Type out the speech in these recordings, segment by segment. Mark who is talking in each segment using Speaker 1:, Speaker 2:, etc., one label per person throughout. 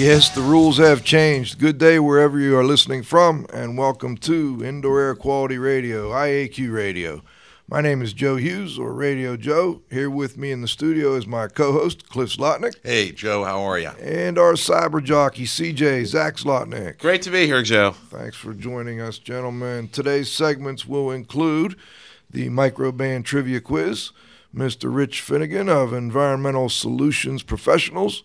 Speaker 1: Yes, the rules have changed. Good day wherever you are listening from, and welcome to Indoor Air Quality Radio, IAQ Radio. My name is Joe Hughes, or Radio Joe. Here with me in the studio is my co host, Cliff Slotnick,
Speaker 2: Hey, Joe, how are you?
Speaker 1: and our cyber jockey, CJ, Zach Slotnick.
Speaker 3: Great to be here, Joe.
Speaker 1: Thanks for joining us, gentlemen. Today's segments will include the Microban Trivia Quiz, Mr. Rich Finigan of Environmental Solutions Professionals,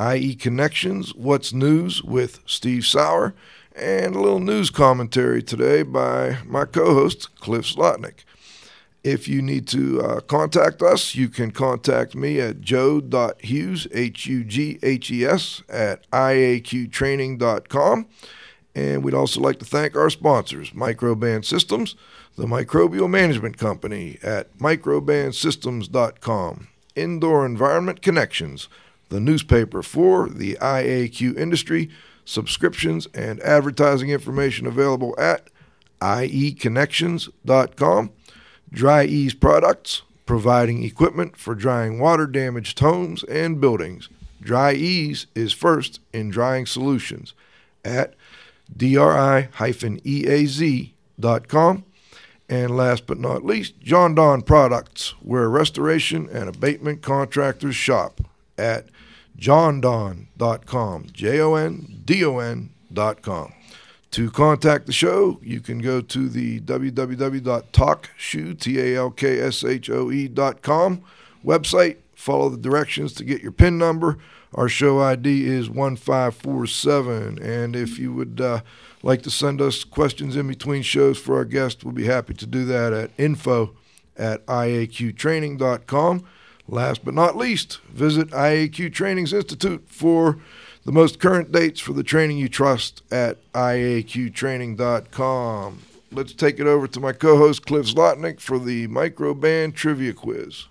Speaker 1: IE Connections, What's News with Steve Sauer, and a little news commentary today by my co host, Cliff Slotnick. If you need to uh, contact us, you can contact me at joe.hughes, H-U-G-H-E-S, at iaqtraining.com. And we'd also like to thank our sponsors, Microban Systems, the Microbial Management Company at microbansystems.com, Indoor Environment Connections, the newspaper for the IAQ industry, subscriptions and advertising information available at ieconnections.com. Dri-Eaz Products, providing equipment for drying water damaged homes and buildings. Dri-Eaz is first in drying solutions at dri-eaz.com. And last but not least, Jon-Don Products, where restoration and abatement contractors shop at jondon.com, J-O-N-D-O-N.com. To contact the show, you can go to the www.talkshoe, website. Follow the directions to get your PIN number. Our show ID is 1547. And if you would uh, like to send us questions in between shows for our guests, we'll be happy to do that at info at iaqtraining.com. Last but not least, visit IAQ Trainings Institute for the most current dates for the training you trust at iaqtraining.com. Let's take it over to my co host, Cliff Slotnick, for the Microban Trivia Quiz.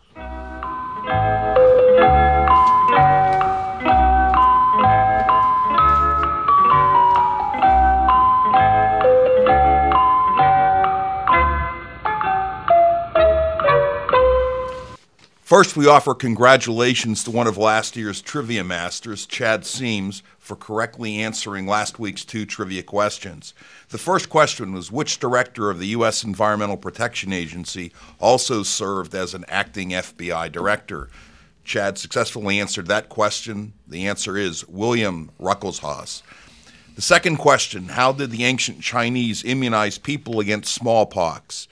Speaker 2: First, we offer congratulations to one of last year's trivia masters, Chad Seams, for correctly answering last week's two trivia questions. The first question was which director of the U.S. Environmental Protection Agency also served as an acting FBI director? Chad successfully answered that question. The answer is William Ruckelshaus. The second question How did the ancient Chinese immunize people against smallpox?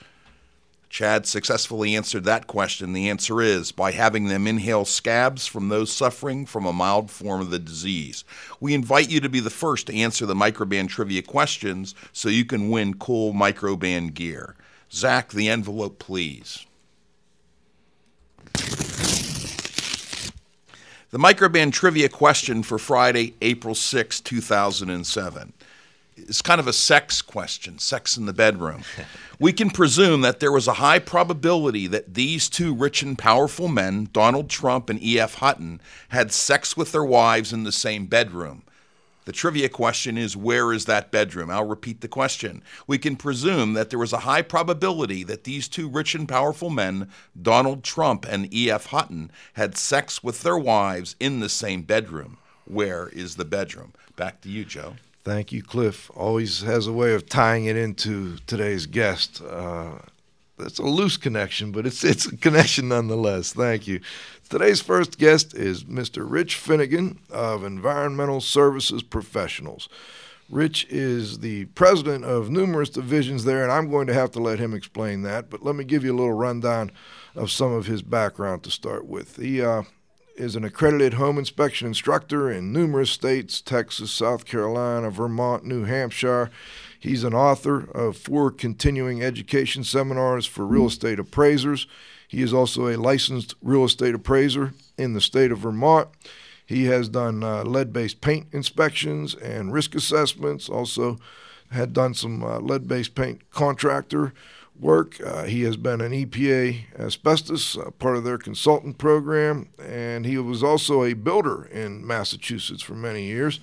Speaker 2: Chad successfully answered that question. The answer is by having them inhale scabs from those suffering from a mild form of the disease. We invite you to be the first to answer the microban trivia questions so you can win cool microban gear. Zach, the envelope, please. The microban trivia question for Friday, April 6, 2007 is kind of a sex question, sex in the bedroom. we can presume that there was a high probability that these two rich and powerful men, Donald Trump and E.F. Hutton, had sex with their wives in the same bedroom. The trivia question is where is that bedroom? I'll repeat the question. We can presume that there was a high probability that these two rich and powerful men, Donald Trump and E.F. Hutton, had sex with their wives in the same bedroom. Where is the bedroom? Back to you, Joe.
Speaker 1: Thank you, Cliff. Always has a way of tying it into today's guest. Uh, it's a loose connection, but it's it's a connection nonetheless. Thank you. Today's first guest is Mr. Rich Finigan of Environmental Services Professionals. Rich is the president of numerous divisions there, and I'm going to have to let him explain that. But let me give you a little rundown of some of his background to start with. He uh, is an accredited home inspection instructor in numerous states Texas, South Carolina, Vermont, New Hampshire. He's an author of four continuing education seminars for real estate appraisers. He is also a licensed real estate appraiser in the state of Vermont. He has done uh, lead based paint inspections and risk assessments, also, had done some uh, lead based paint contractor work. Uh, he has been an EPA asbestos, uh, part of their consultant program, and he was also a builder in Massachusetts for many years.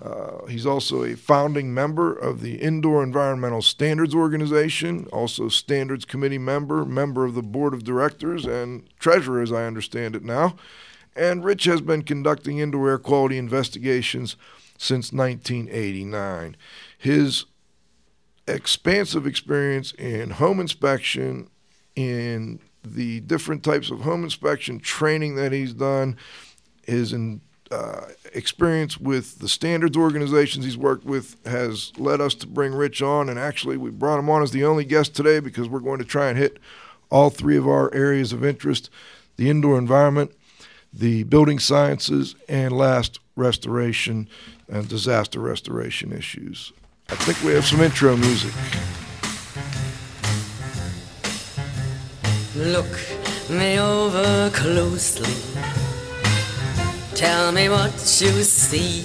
Speaker 1: Uh, he's also a founding member of the Indoor Environmental Standards Organization, also Standards Committee member, member of the Board of Directors, and treasurer, as I understand it now. And Rich has been conducting indoor air quality investigations since 1989. His expansive experience in home inspection, in the different types of home inspection training that he's done, his in, uh, experience with the standards organizations he's worked with has led us to bring Rich on. And actually, we brought him on as the only guest today because we're going to try and hit all three of our areas of interest the indoor environment, the building sciences, and last, restoration and disaster restoration issues. I think we have some intro music.
Speaker 4: Look me over closely. Tell me what you see.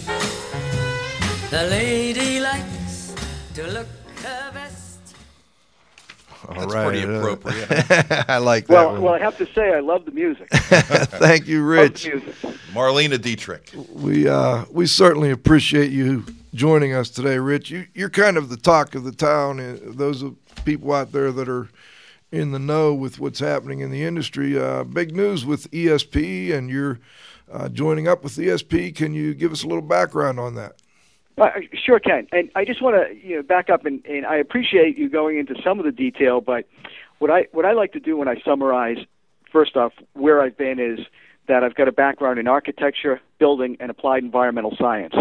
Speaker 4: The lady likes to look her best.
Speaker 1: All
Speaker 2: That's
Speaker 1: right,
Speaker 2: pretty
Speaker 1: uh,
Speaker 2: appropriate.
Speaker 1: I like that
Speaker 5: Well,
Speaker 1: one.
Speaker 5: well, I have to say, I love the music.
Speaker 1: Thank you,
Speaker 5: Love
Speaker 1: Rich.
Speaker 5: the music.
Speaker 2: Marlene Dietrich.
Speaker 1: We uh, we certainly appreciate you joining us today, Rich. You, you're kind of the talk of the town. uh, Those people out there that are in the know with what's happening in the industry. Uh, big news with ESP, and you're uh, joining up with ESP. Can you give us a little background on that?
Speaker 5: Uh, sure can. And I just want to you know, back up, and, and I appreciate you going into some of the detail. But what I what I like to do when I summarize, first off, where I've been is that I've got a background in architecture, building, and applied environmental science,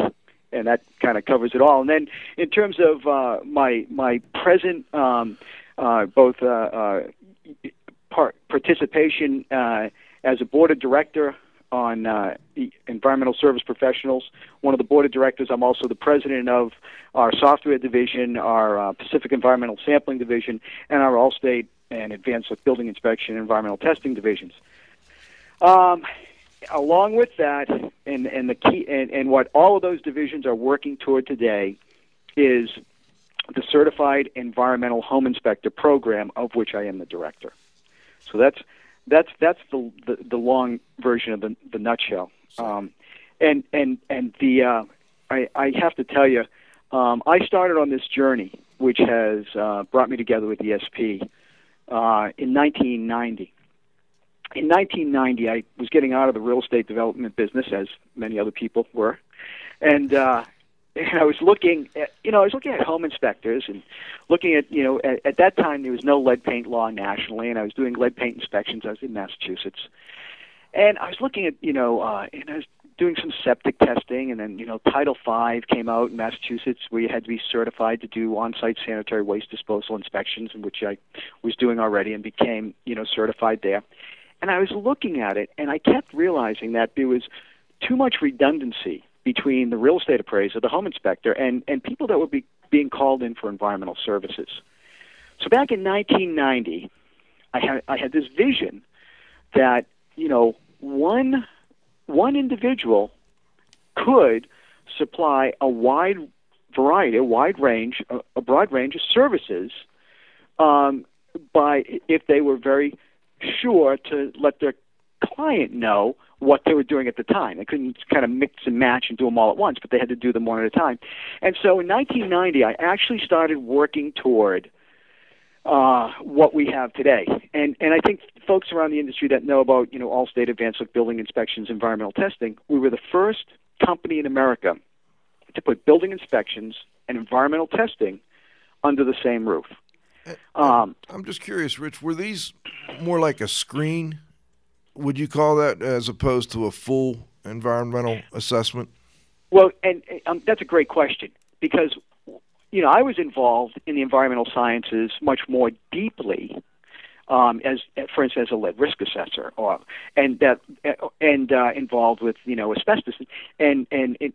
Speaker 5: and that kind of covers it all. And then in terms of uh, my my present um, uh, both uh, uh, part, participation uh, as a board of director on uh, environmental service professionals. One of the board of directors. I'm also the president of our software division, our uh, Pacific Environmental Sampling division, and our Allstate and Advanced Building Inspection and Environmental Testing divisions. Um, along with that, and, and the key, and, and what all of those divisions are working toward today is the Certified Environmental Home Inspector program, of which I am the director. So that's that's that's the the, the long version of the the nutshell. Um, and and and the uh, I I have to tell you, um, I started on this journey, which has uh, brought me together with ESP uh, in 1990. In 1990, I was getting out of the real estate development business, as many other people were, and uh, and I was looking at you know I was looking at home inspectors and looking at you know at, at that time there was no lead paint law nationally, and I was doing lead paint inspections. I was in Massachusetts, and I was looking at you know uh, and I was doing some septic testing, and then you know Title V came out in Massachusetts where you had to be certified to do on-site sanitary waste disposal inspections, in which I was doing already and became you know certified there. And I was looking at it, and I kept realizing that there was too much redundancy between the real estate appraiser, the home inspector, and, and people that were be, being called in for environmental services. So back in 1990, I had, I had this vision that, you know, one, one individual could supply a wide variety, a wide range, a, a broad range of services um, by if they were very sure to let their client know what they were doing at the time. They couldn't kind of mix and match and do them all at once, but they had to do them one at a time. And so in 1990, I actually started working toward uh, what we have today. And and I think folks around the industry that know about you know all state advanced look building inspections, environmental testing, we were the first company in America to put building inspections and environmental testing under the same roof. Um,
Speaker 1: I'm just curious, Rich. Were these more like a screen? Would you call that as opposed to a full environmental assessment?
Speaker 5: Well, and um, that's a great question because you know I was involved in the environmental sciences much more deeply um, as, for instance, as a lead risk assessor, or and that and uh, involved with you know asbestos, and and it,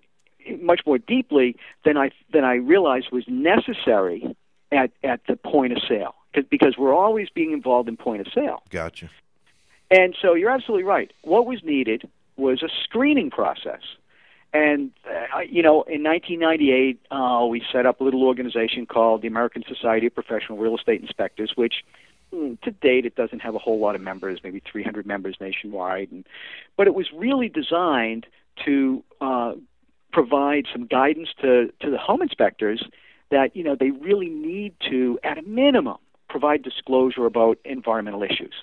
Speaker 5: much more deeply than I than I realized was necessary at at the point of sale, because we're always being involved in point of sale.
Speaker 1: Gotcha.
Speaker 5: And so you're absolutely right. What was needed was a screening process. And, uh, you know, in 1998, uh, we set up a little organization called the American Society of Professional Real Estate Inspectors, which mm, to date it doesn't have a whole lot of members, maybe 300 members nationwide. And, but it was really designed to uh, provide some guidance to, to the home inspectors that, you know, they really need to, at a minimum, provide disclosure about environmental issues.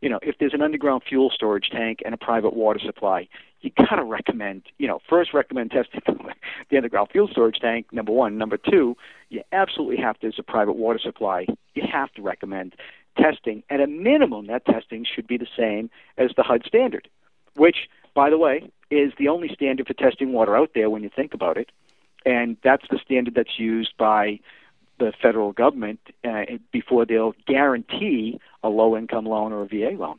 Speaker 5: You know, if there's an underground fuel storage tank and a private water supply, you gotta recommend, you know, first recommend testing the underground fuel storage tank. Number one, number two, you absolutely have to, as a private water supply, you have to recommend testing. At a minimum, that testing should be the same as the HUD standard, which, by the way, is the only standard for testing water out there when you think about it, and that's the standard that's used by the federal government uh, before they'll guarantee a low income loan or a VA loan.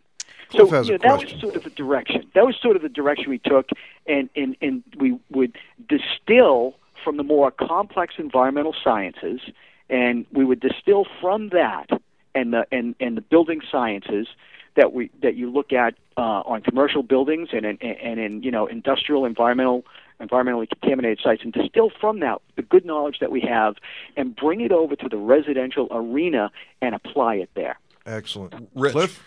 Speaker 5: So you know, that was sort of the direction. That was sort of the direction we took, and, and, and we would distill from the more complex environmental sciences, and we would distill from that and the and, and the building sciences that we that you look at uh, on commercial buildings and in, and in you know industrial environmental environmentally contaminated sites and distill from that the good knowledge that we have and bring it over to the residential arena and apply it there.
Speaker 1: Excellent.
Speaker 2: Rich,
Speaker 1: Cliff?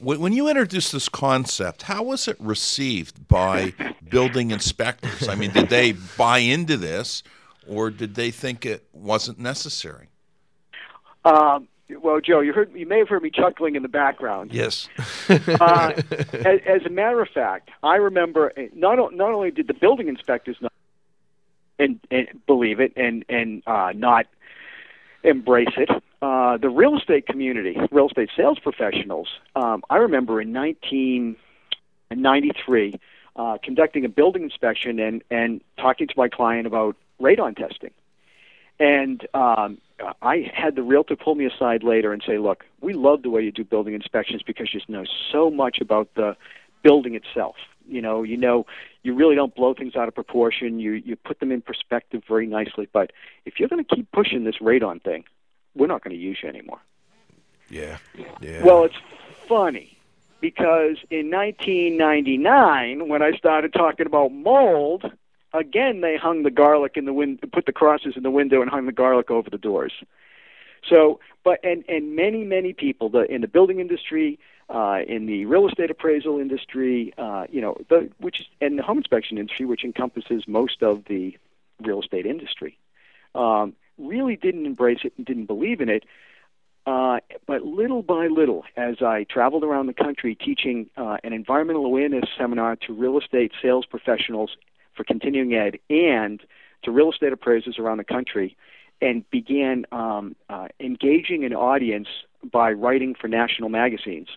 Speaker 2: when when you introduced this concept, how was it received by building inspectors? I mean, did they buy into this, or did they think it wasn't necessary?
Speaker 5: Um, well, Joe, you heard you may have heard me chuckling in the background.
Speaker 1: Yes.
Speaker 5: uh, as, as a matter of fact, I remember uh, not not only did the building inspectors not and, and believe it and and uh, not embrace it, uh, the real estate community, real estate sales professionals. Um, I remember in 1993 uh, conducting a building inspection and and talking to my client about radon testing. And um, I had the realtor pull me aside later and say, "Look, we love the way you do building inspections because you know so much about the building itself. You know, you know, you really don't blow things out of proportion. You you put them in perspective very nicely. But if you're going to keep pushing this radon thing, we're not going to use you anymore."
Speaker 1: Yeah. Yeah.
Speaker 5: Well, it's funny because in 1999, when I started talking about mold, again they hung the garlic in the window, put the crosses in the window, and hung the garlic over the doors. So, but and and many many people the, in the building industry, uh, in the real estate appraisal industry, uh, you know, the which is and the home inspection industry, which encompasses most of the real estate industry, um, really didn't embrace it and didn't believe in it. Uh, but little by little, as I traveled around the country teaching uh, an environmental awareness seminar to real estate sales professionals for continuing ed and to real estate appraisers around the country, and began um, uh, engaging an audience by writing for national magazines.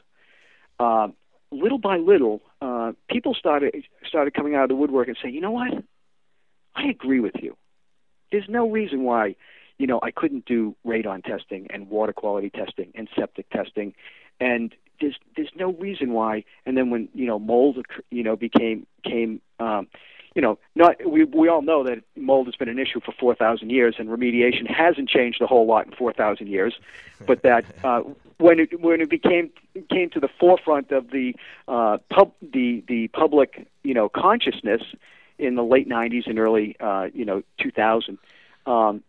Speaker 5: Uh, little by little, uh, people started started coming out of the woodwork and saying, "You know what? I agree with you. There's no reason why, you know, I couldn't do radon testing and water quality testing and septic testing, and there's there's no reason why." And then when you know mold, you know, became came um, you know, not we we all know that mold has been an issue for 4,000 years, and remediation hasn't changed a whole lot in 4,000 years. But that uh, when it when it became came to the forefront of the uh, pub the the public you know consciousness in the late 90s and early uh, you know 2000, um,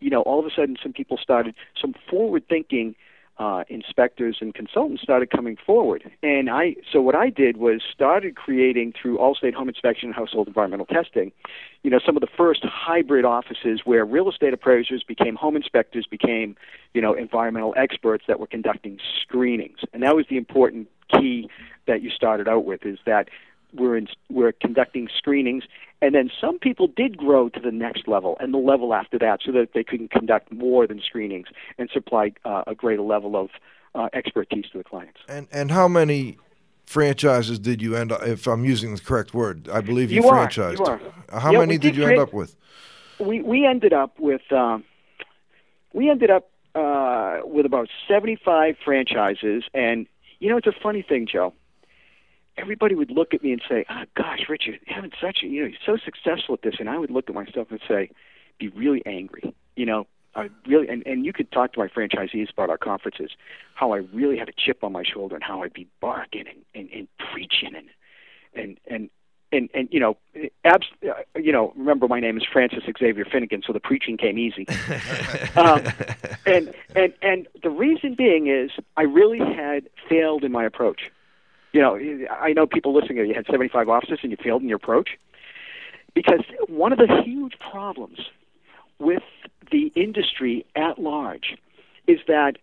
Speaker 5: you know, all of a sudden some people started some forward thinking uh, inspectors and consultants started coming forward. And I, so what I did was started creating through Allstate Home Inspection and Household Environmental Testing, you know, some of the first hybrid offices where real estate appraisers became home inspectors, became, you know, environmental experts that were conducting screenings. And that was the important key that you started out with is that we're in, we're conducting screenings, and then some people did grow to the next level and the level after that, so that they could conduct more than screenings and supply uh, a greater level of uh, expertise to the clients.
Speaker 1: And and how many franchises did you end up? If I'm using the correct word, I believe you,
Speaker 5: You are,
Speaker 1: franchised.
Speaker 5: you are.
Speaker 1: How
Speaker 5: Yeah,
Speaker 1: many did
Speaker 5: did
Speaker 1: you end up with?
Speaker 5: we we ended up with um, we ended up uh, with about 75 franchises and you know it's a funny thing joe everybody would look at me and say oh, gosh richard you're having such a you know you're so successful at this and i would look at myself and say be really angry you know I really and, and you could talk to my franchisees about our conferences, how I really had a chip on my shoulder and how I'd be barking and, and, and preaching and and and and and you know, abs- uh, you know, remember my name is Francis Xavier Finigan, so the preaching came easy. um, and and and the reason being is I really had failed in my approach. You know, I know people listening. You had 75 offices and you failed in your approach because one of the huge problems with the industry at large is that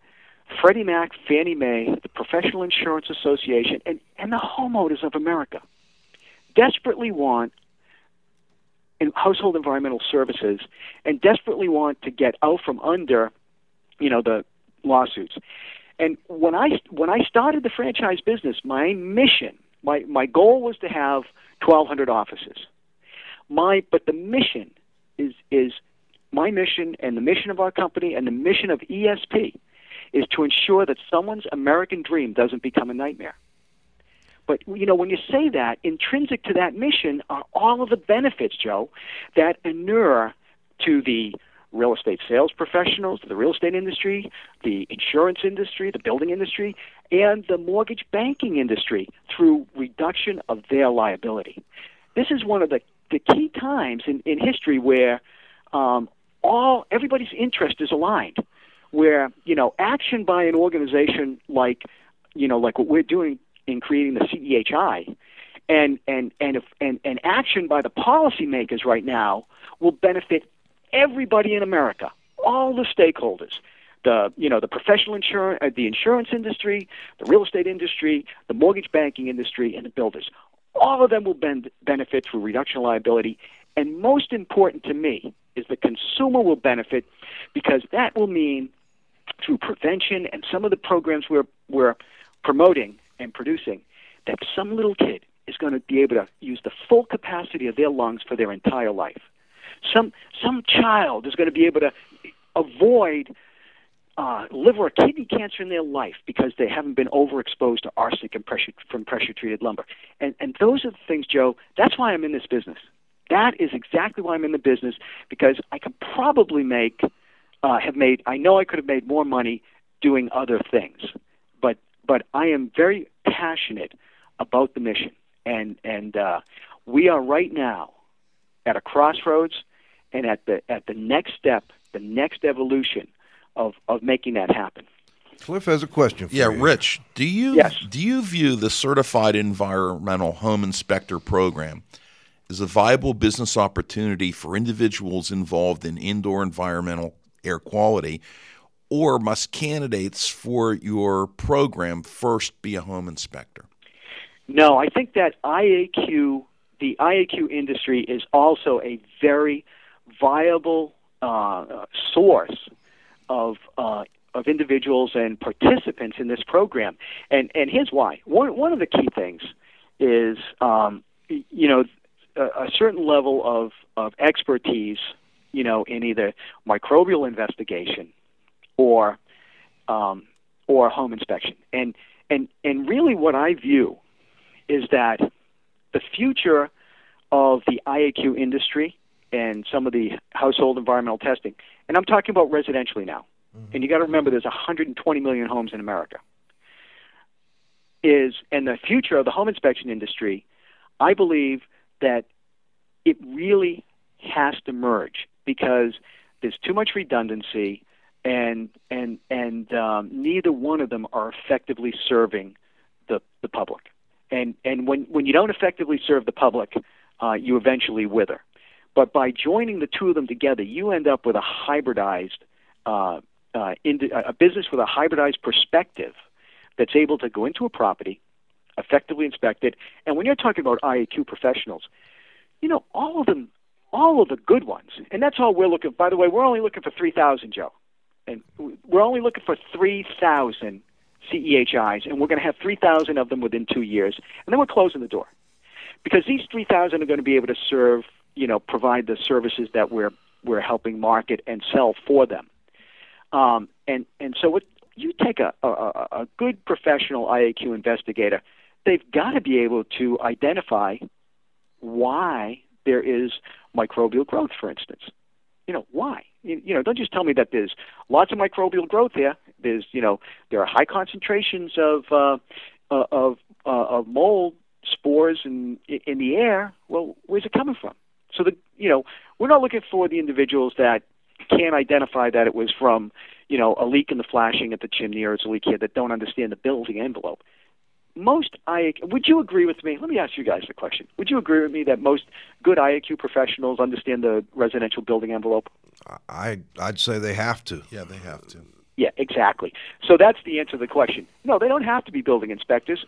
Speaker 5: Freddie Mac, Fannie Mae, the Professional Insurance Association, and, and the homeowners of America desperately want in household environmental services and desperately want to get out from under, you know, the lawsuits. And when I when I started the franchise business, my mission, my my goal was to have 1,200 offices. My but the mission is is my mission and the mission of our company and the mission of ESP is to ensure that someone's American dream doesn't become a nightmare. But you know, when you say that, intrinsic to that mission are all of the benefits, Joe, that inure to the real estate sales professionals, the real estate industry, the insurance industry, the building industry, and the mortgage banking industry through reduction of their liability. This is one of the, the key times in, in history where um, all everybody's interest is aligned. Where you know action by an organization like you know like what we're doing in creating the CEHI, and and and if, and and action by the policymakers right now will benefit everybody in America, all the stakeholders, the you know the professional insurance, uh, the insurance industry, the real estate industry, the mortgage banking industry, and the builders. All of them will ben- benefit through reduction of liability, and most important to me is the consumer will benefit because that will mean through prevention and some of the programs we're we're promoting and producing that some little kid is going to be able to use the full capacity of their lungs for their entire life. Some some child is going to be able to avoid uh, liver or kidney cancer in their life because they haven't been overexposed to arsenic and pressure from pressure treated lumber. And and those are the things, Joe. That's why I'm in this business. That is exactly why I'm in the business because I could probably make uh, have made. I know I could have made more money doing other things, but but I am very passionate about the mission, and and uh, we are right now at a crossroads, and at the at the next step, the next evolution of of making that happen.
Speaker 1: Cliff has a question for
Speaker 2: Yeah,
Speaker 1: you.
Speaker 2: Rich, do you
Speaker 5: Yes.
Speaker 2: do you view the certified environmental home inspector program as a viable business opportunity for individuals involved in indoor environmental air quality or must candidates for your program first be a home inspector?
Speaker 5: No, I think that IAQ, the IAQ industry, is also a very viable uh, source of uh, of individuals and participants in this program. And and here's why. One one of the key things is um, you know a, a certain level of of expertise, you know, in either microbial investigation or um, or home inspection. And and and really, what I view is that the future of the IAQ industry and some of the household environmental testing, and I'm talking about residentially now, and you got to remember there's 120 million homes in America, is and the future of the home inspection industry, I believe that it really has to merge because there's too much redundancy. and and and um, neither one of them are effectively serving the the public. And and when when you don't effectively serve the public, uh, you eventually wither. But by joining the two of them together, you end up with a hybridized uh, uh, into, a business with a hybridized perspective that's able to go into a property, effectively inspect it. And when you're talking about IAQ professionals, you know all of them, all of the good ones, and that's all we're looking. By the way, we're only looking for three thousand, Joe, and we're only looking for three thousand CEHIs, and we're going to have three thousand of them within two years, and then we're closing the door because these 3,000 are going to be able to serve, you know, provide the services that we're we're helping market and sell for them. Um, and and so what you take a, a a good professional IAQ investigator, they've got to be able to identify why there is microbial growth, for instance. You know why? You, you know, don't just tell me that there's lots of microbial growth here. There's, you know, there are high concentrations of uh, of uh, of mold spores in in the air. Well, where's it coming from? So the you know we're not looking for the individuals that can't identify that it was from you know a leak in the flashing at the chimney or it's a leak here that don't understand the building envelope. Most IAQ, would you agree with me? Let me ask you guys a question. Would you agree with me that most good IAQ professionals understand the residential building envelope?
Speaker 1: I I'd say they have to.
Speaker 2: Yeah, they have to.
Speaker 5: Yeah, exactly. So that's the answer to the question. No, they don't have to be building inspectors.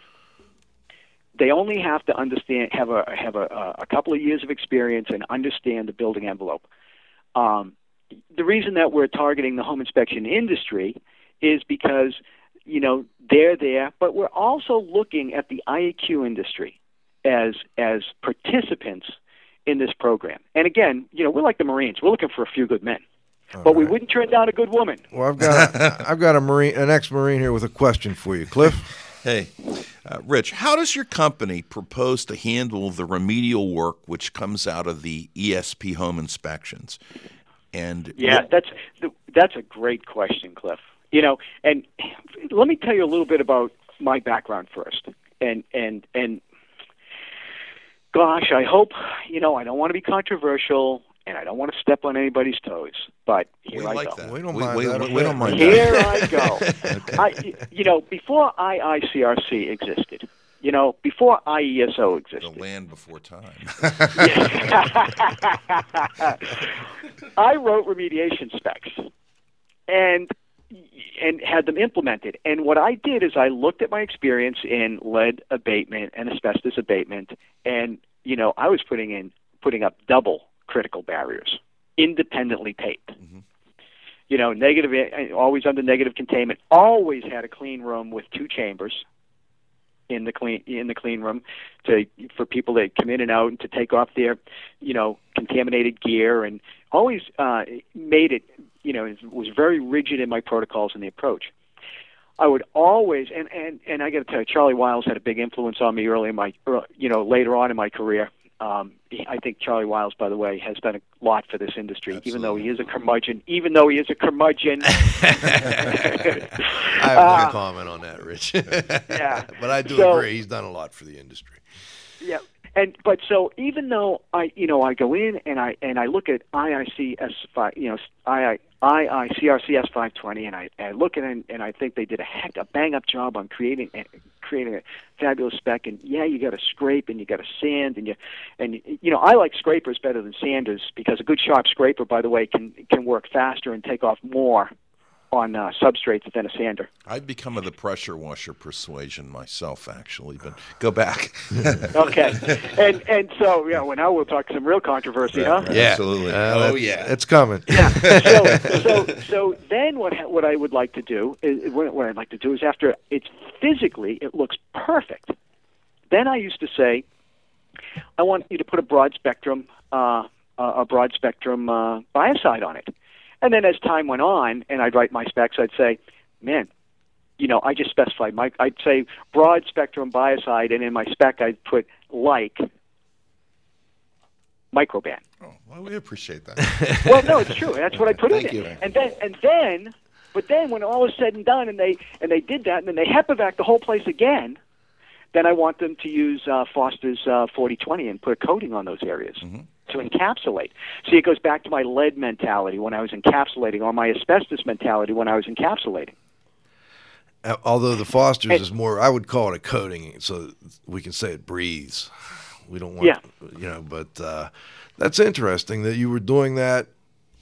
Speaker 5: They only have to understand, have a have a, a couple of years of experience, and understand the building envelope. Um, the reason that we're targeting the home inspection industry is because you know they're there, but we're also looking at the IAQ industry as as participants in this program. And again, you know, we're like the Marines. We're looking for a few good men. but we wouldn't turn down a good woman.
Speaker 1: Well, I've got I've got a marine, an ex-marine here with a question for you, Cliff.
Speaker 2: Hey, uh, Rich, how does your company propose to handle the remedial work which comes out of the ESP home inspections? And
Speaker 5: Yeah, that's that's a great question, Cliff. You know, and let me tell you a little bit about my background first. And and and gosh, I hope you know I don't want to be controversial and I don't want to step on anybody's toes, but here
Speaker 2: We
Speaker 5: I
Speaker 2: like
Speaker 5: go.
Speaker 2: that.
Speaker 1: We don't mind
Speaker 2: we-
Speaker 1: that. a
Speaker 2: we
Speaker 1: bit.
Speaker 2: don't mind
Speaker 5: Here I go. I, you know, before IICRC existed, you know, before IESO existed.
Speaker 2: the land before time.
Speaker 5: I wrote remediation specs and and had them implemented. And what I did is I looked at my experience in lead abatement and asbestos abatement, and you know, I was putting in putting up double critical barriers, independently taped. You know, negative, always under negative containment. Always had a clean room with two chambers in the clean in the clean room to for people to come in and out and to take off their you know contaminated gear and always uh, made it you know was very rigid in my protocols and the approach. I would always and and and I got to tell you, Charlie Wiles had a big influence on me early in my you know later on in my career. Um, I think Charlie Wiles, by the way, has done a lot for this industry, even though he is a curmudgeon. Even though he is a curmudgeon.
Speaker 6: I have no comment on that, Rich.
Speaker 5: Yeah.
Speaker 6: but I do
Speaker 5: So-
Speaker 6: agree. He's done a lot for the industry.
Speaker 5: Yeah, and but so even though I, you know, I go in and I and I look at IICS five, you know, II IICRCS five twenty, and I, I look at it and, and I think they did a heck a bang up job on creating eh, creating a fabulous spec. And yeah, you got to scrape and you got to sand and you and you know I like scrapers better than sanders because a good sharp scraper, by the way, can can work faster and take off more on uh, substrates than a sander.
Speaker 2: I've become of the pressure washer persuasion myself, actually, but go back.
Speaker 5: Okay, and and so yeah, well now we'll talk some real controversy, huh?
Speaker 2: Yeah, Absolutely.
Speaker 1: Uh,
Speaker 2: oh,
Speaker 1: that's-
Speaker 2: yeah.
Speaker 1: it's coming. Yeah.
Speaker 5: so, so, so then what what I would like to do is what what I'd like to do is after it's physically it looks perfect. Then I used to say, I want you to put a broad spectrum uh, uh, a broad spectrum uh, biocide on it. And then as time went on, and I'd write my specs, I'd say, man, you know, I just specified my I'd say broad spectrum biocide, and in my spec I'd put like microban.
Speaker 2: Oh, well, we appreciate that.
Speaker 5: well, no, it's true. That's what I put
Speaker 2: Thank
Speaker 5: in
Speaker 2: you.
Speaker 5: it. And then, and then, but then when all is said and done, and they and they did that, and then they HEPAVAC the whole place again, then I want them to use uh, Foster's uh, 4020 and put a coating on those areas. To encapsulate. See, it goes back to my lead mentality when I was encapsulating, or my asbestos mentality when I was encapsulating.
Speaker 1: Although the Foster's is more, I would call it a coating, so we can say it breathes. We don't want,
Speaker 5: Yeah.
Speaker 1: you know, but uh, that's interesting that you were doing that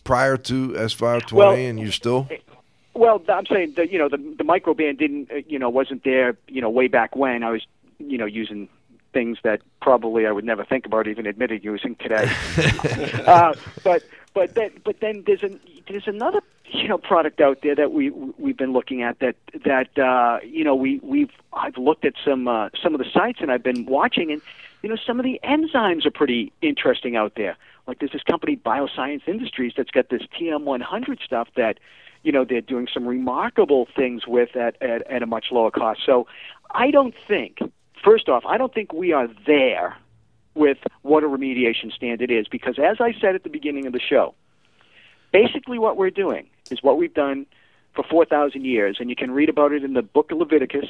Speaker 1: prior to S520
Speaker 5: Well,
Speaker 1: and you're still.
Speaker 5: Well, I'm saying that you know the the microban didn't uh, you know wasn't there you know way back when I was you know using things that probably I would never think about even admitting using today. uh, but but then but then there's an there's another you know product out there that we we've been looking at that that uh, you know we we've I've looked at some uh, some of the sites and I've been watching and you know some of the enzymes are pretty interesting out there. Like there's this company Bioscience Industries that's got this TM100 stuff that you know they're doing some remarkable things with at, at at a much lower cost. So I don't think first off I don't think we are there with what a remediation standard is because as I said at the beginning of the show, basically what we're doing is what we've done for 4,000 years, and you can read about it in the book of Leviticus,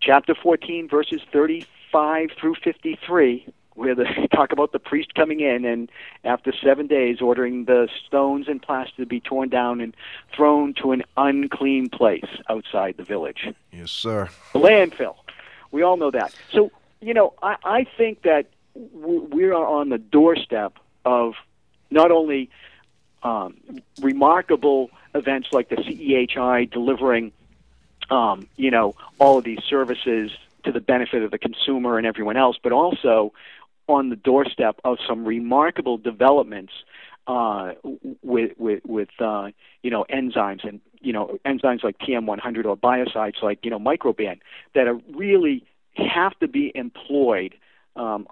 Speaker 5: chapter 14, verses 35 through 53, where they talk about the priest coming in and after seven days ordering the stones and plaster to be torn down and thrown to an unclean place outside the village.
Speaker 1: Yes, sir.
Speaker 5: The landfill. We all know that. So, you know, I, I think that we are on the doorstep of not only um, remarkable events like the CEHI delivering, um, you know, all of these services to the benefit of the consumer and everyone else, but also on the doorstep of some remarkable developments uh, with with with uh, you know enzymes and you know enzymes like TM100 or biocides like you know microban that are really have to be employed um,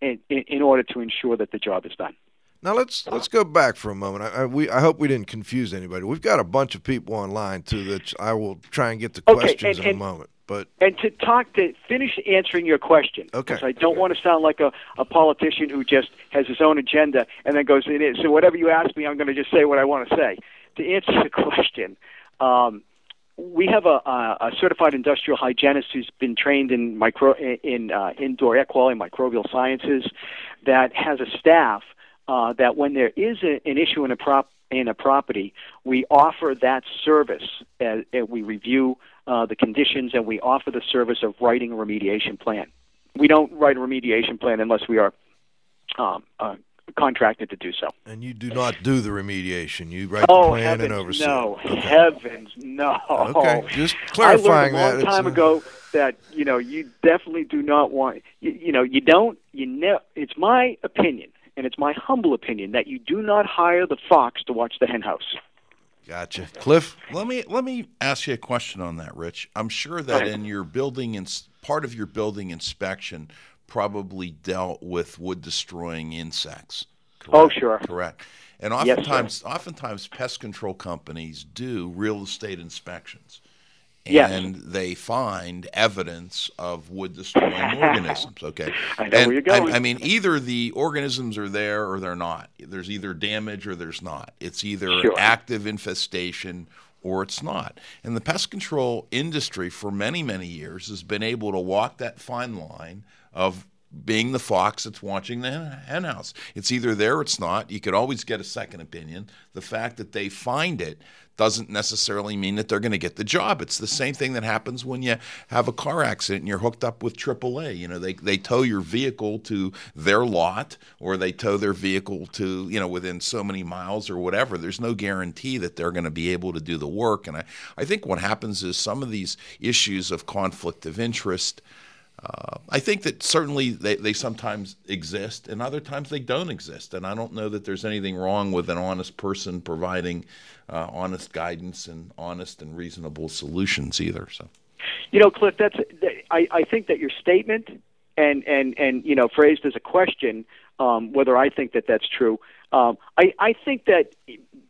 Speaker 5: in, in, order to ensure that the job is done.
Speaker 1: Now let's let's go back for a moment. I, I, we I hope we didn't confuse anybody. We've got a bunch of people online too that I will try and get to
Speaker 5: Okay,
Speaker 1: questions
Speaker 5: and-
Speaker 1: in
Speaker 5: and-
Speaker 1: a moment. But
Speaker 5: And to talk to finish answering your question,
Speaker 1: Okay.
Speaker 5: because I don't want to sound like a, a politician who just has his own agenda and then goes in. So whatever you ask me, I'm going to just say what I want to say. To answer the question, um, we have a, a, certified industrial hygienist who's been trained in micro in uh, indoor air quality, and microbial sciences, that has a staff uh, that when there is a, an issue in a prop in a property, we offer that service. We review uh, the conditions and we offer the service of writing a remediation plan. We don't write a remediation plan unless we are um, uh, contracted to do so.
Speaker 1: and you do not do the remediation. You write
Speaker 5: oh
Speaker 1: the plan
Speaker 5: heavens,
Speaker 1: and oversee.
Speaker 5: no!
Speaker 1: it. Okay.
Speaker 5: Heavens, no!
Speaker 1: Okay, just clarifying
Speaker 5: I learned a long
Speaker 1: that.
Speaker 5: Time
Speaker 1: uh,
Speaker 5: ago that you know you definitely do not want you, you know you don't you ne- It's my opinion, and it's my humble opinion that you do not hire the fox to watch the hen house.
Speaker 1: Gotcha, Cliff.
Speaker 2: Let me let me ask you a question on that, Rich. I'm sure that in your building and part of your building inspection probably dealt with wood destroying insects.
Speaker 5: Oh, sure.
Speaker 2: Correct. And
Speaker 5: Yes,
Speaker 2: oftentimes, oftentimes, pest control companies do real estate inspections,
Speaker 5: Yes.
Speaker 2: and they find evidence of wood destroying organisms. Okay,
Speaker 5: I know
Speaker 2: and
Speaker 5: where you're going.
Speaker 2: I, I mean, either the organisms are there or they're not. There's either damage or there's not. It's either
Speaker 5: Sure.
Speaker 2: active infestation or it's not. And the pest control industry, for many, many years, has been able to walk that fine line of being the fox that's watching the hen- hen house. It's either there or it's not. You could always get a second opinion. The fact that they find it doesn't necessarily mean that they're going to get the job. It's the same thing that happens when you have a car accident and you're hooked up with AAA. You know, they, they tow your vehicle to their lot or they tow their vehicle to, you know, within so many miles or whatever. There's no guarantee that they're going to be able to do the work. And I, I think what happens is some of these issues of conflict of interest. Uh, I think that certainly they, they sometimes exist and other times they don't exist. And I don't know that there's anything wrong with an honest person providing uh, honest guidance and honest and reasonable solutions either. So,
Speaker 5: You know, Cliff, that's I, I think that your statement and and and you know phrased as a question um, whether I think that that's true. Um, I I think that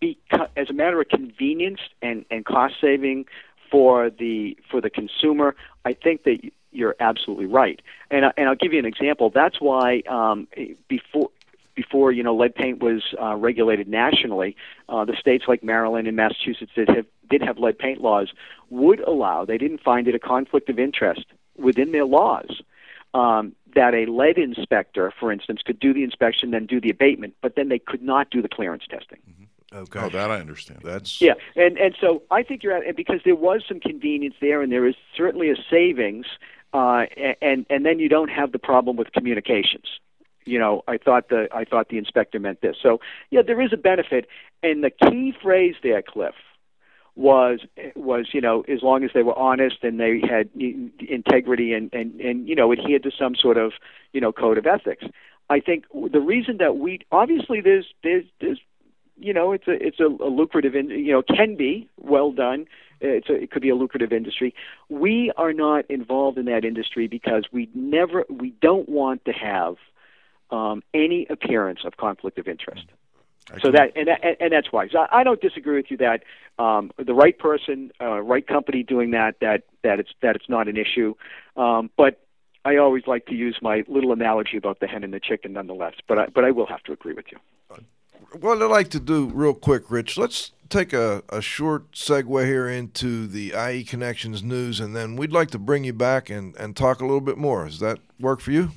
Speaker 5: because, as a matter of convenience and and cost saving for the for the consumer, I think that you're absolutely right. And I- and I'll give you an example. That's why um, before before you know lead paint was uh, regulated nationally, uh, the states like Maryland and Massachusetts did have did have lead paint laws would allow. They didn't find it a conflict of interest within their laws um, that a lead inspector, for instance, could do the inspection, then do the abatement, but then they could not do the clearance testing.
Speaker 1: Okay.
Speaker 2: Oh, that I understand.
Speaker 1: That's
Speaker 5: Yeah, and and so I think you're at because there was some convenience there, and there is certainly a savings, uh, and and then you don't have the problem with communications. You know, I thought the I thought the inspector meant this. So yeah, there is a benefit, and the key phrase there, Cliff, was was you know as long as they were honest and they had integrity and and and you know adhered to some sort of you know code of ethics. I think the reason that we obviously there's there's there's you know it's a it's a, a lucrative in you know can be well done it's a, it could be a lucrative industry. We are not involved in that industry because we never we don't want to have um, any appearance of conflict of interest. So that and, that- and and that's why. So I, I don't disagree with you that um, the right person uh, right company doing that that that it's that it's not an issue. Um, but I always like to use my little analogy about the hen and the chicken nonetheless but I, but I will have to agree with you
Speaker 1: What I'd like to do real quick, Rich, let's take a, a short segue here into the IE Connections news, and then we'd like to bring you back and, and talk a little bit more. Does that work for you?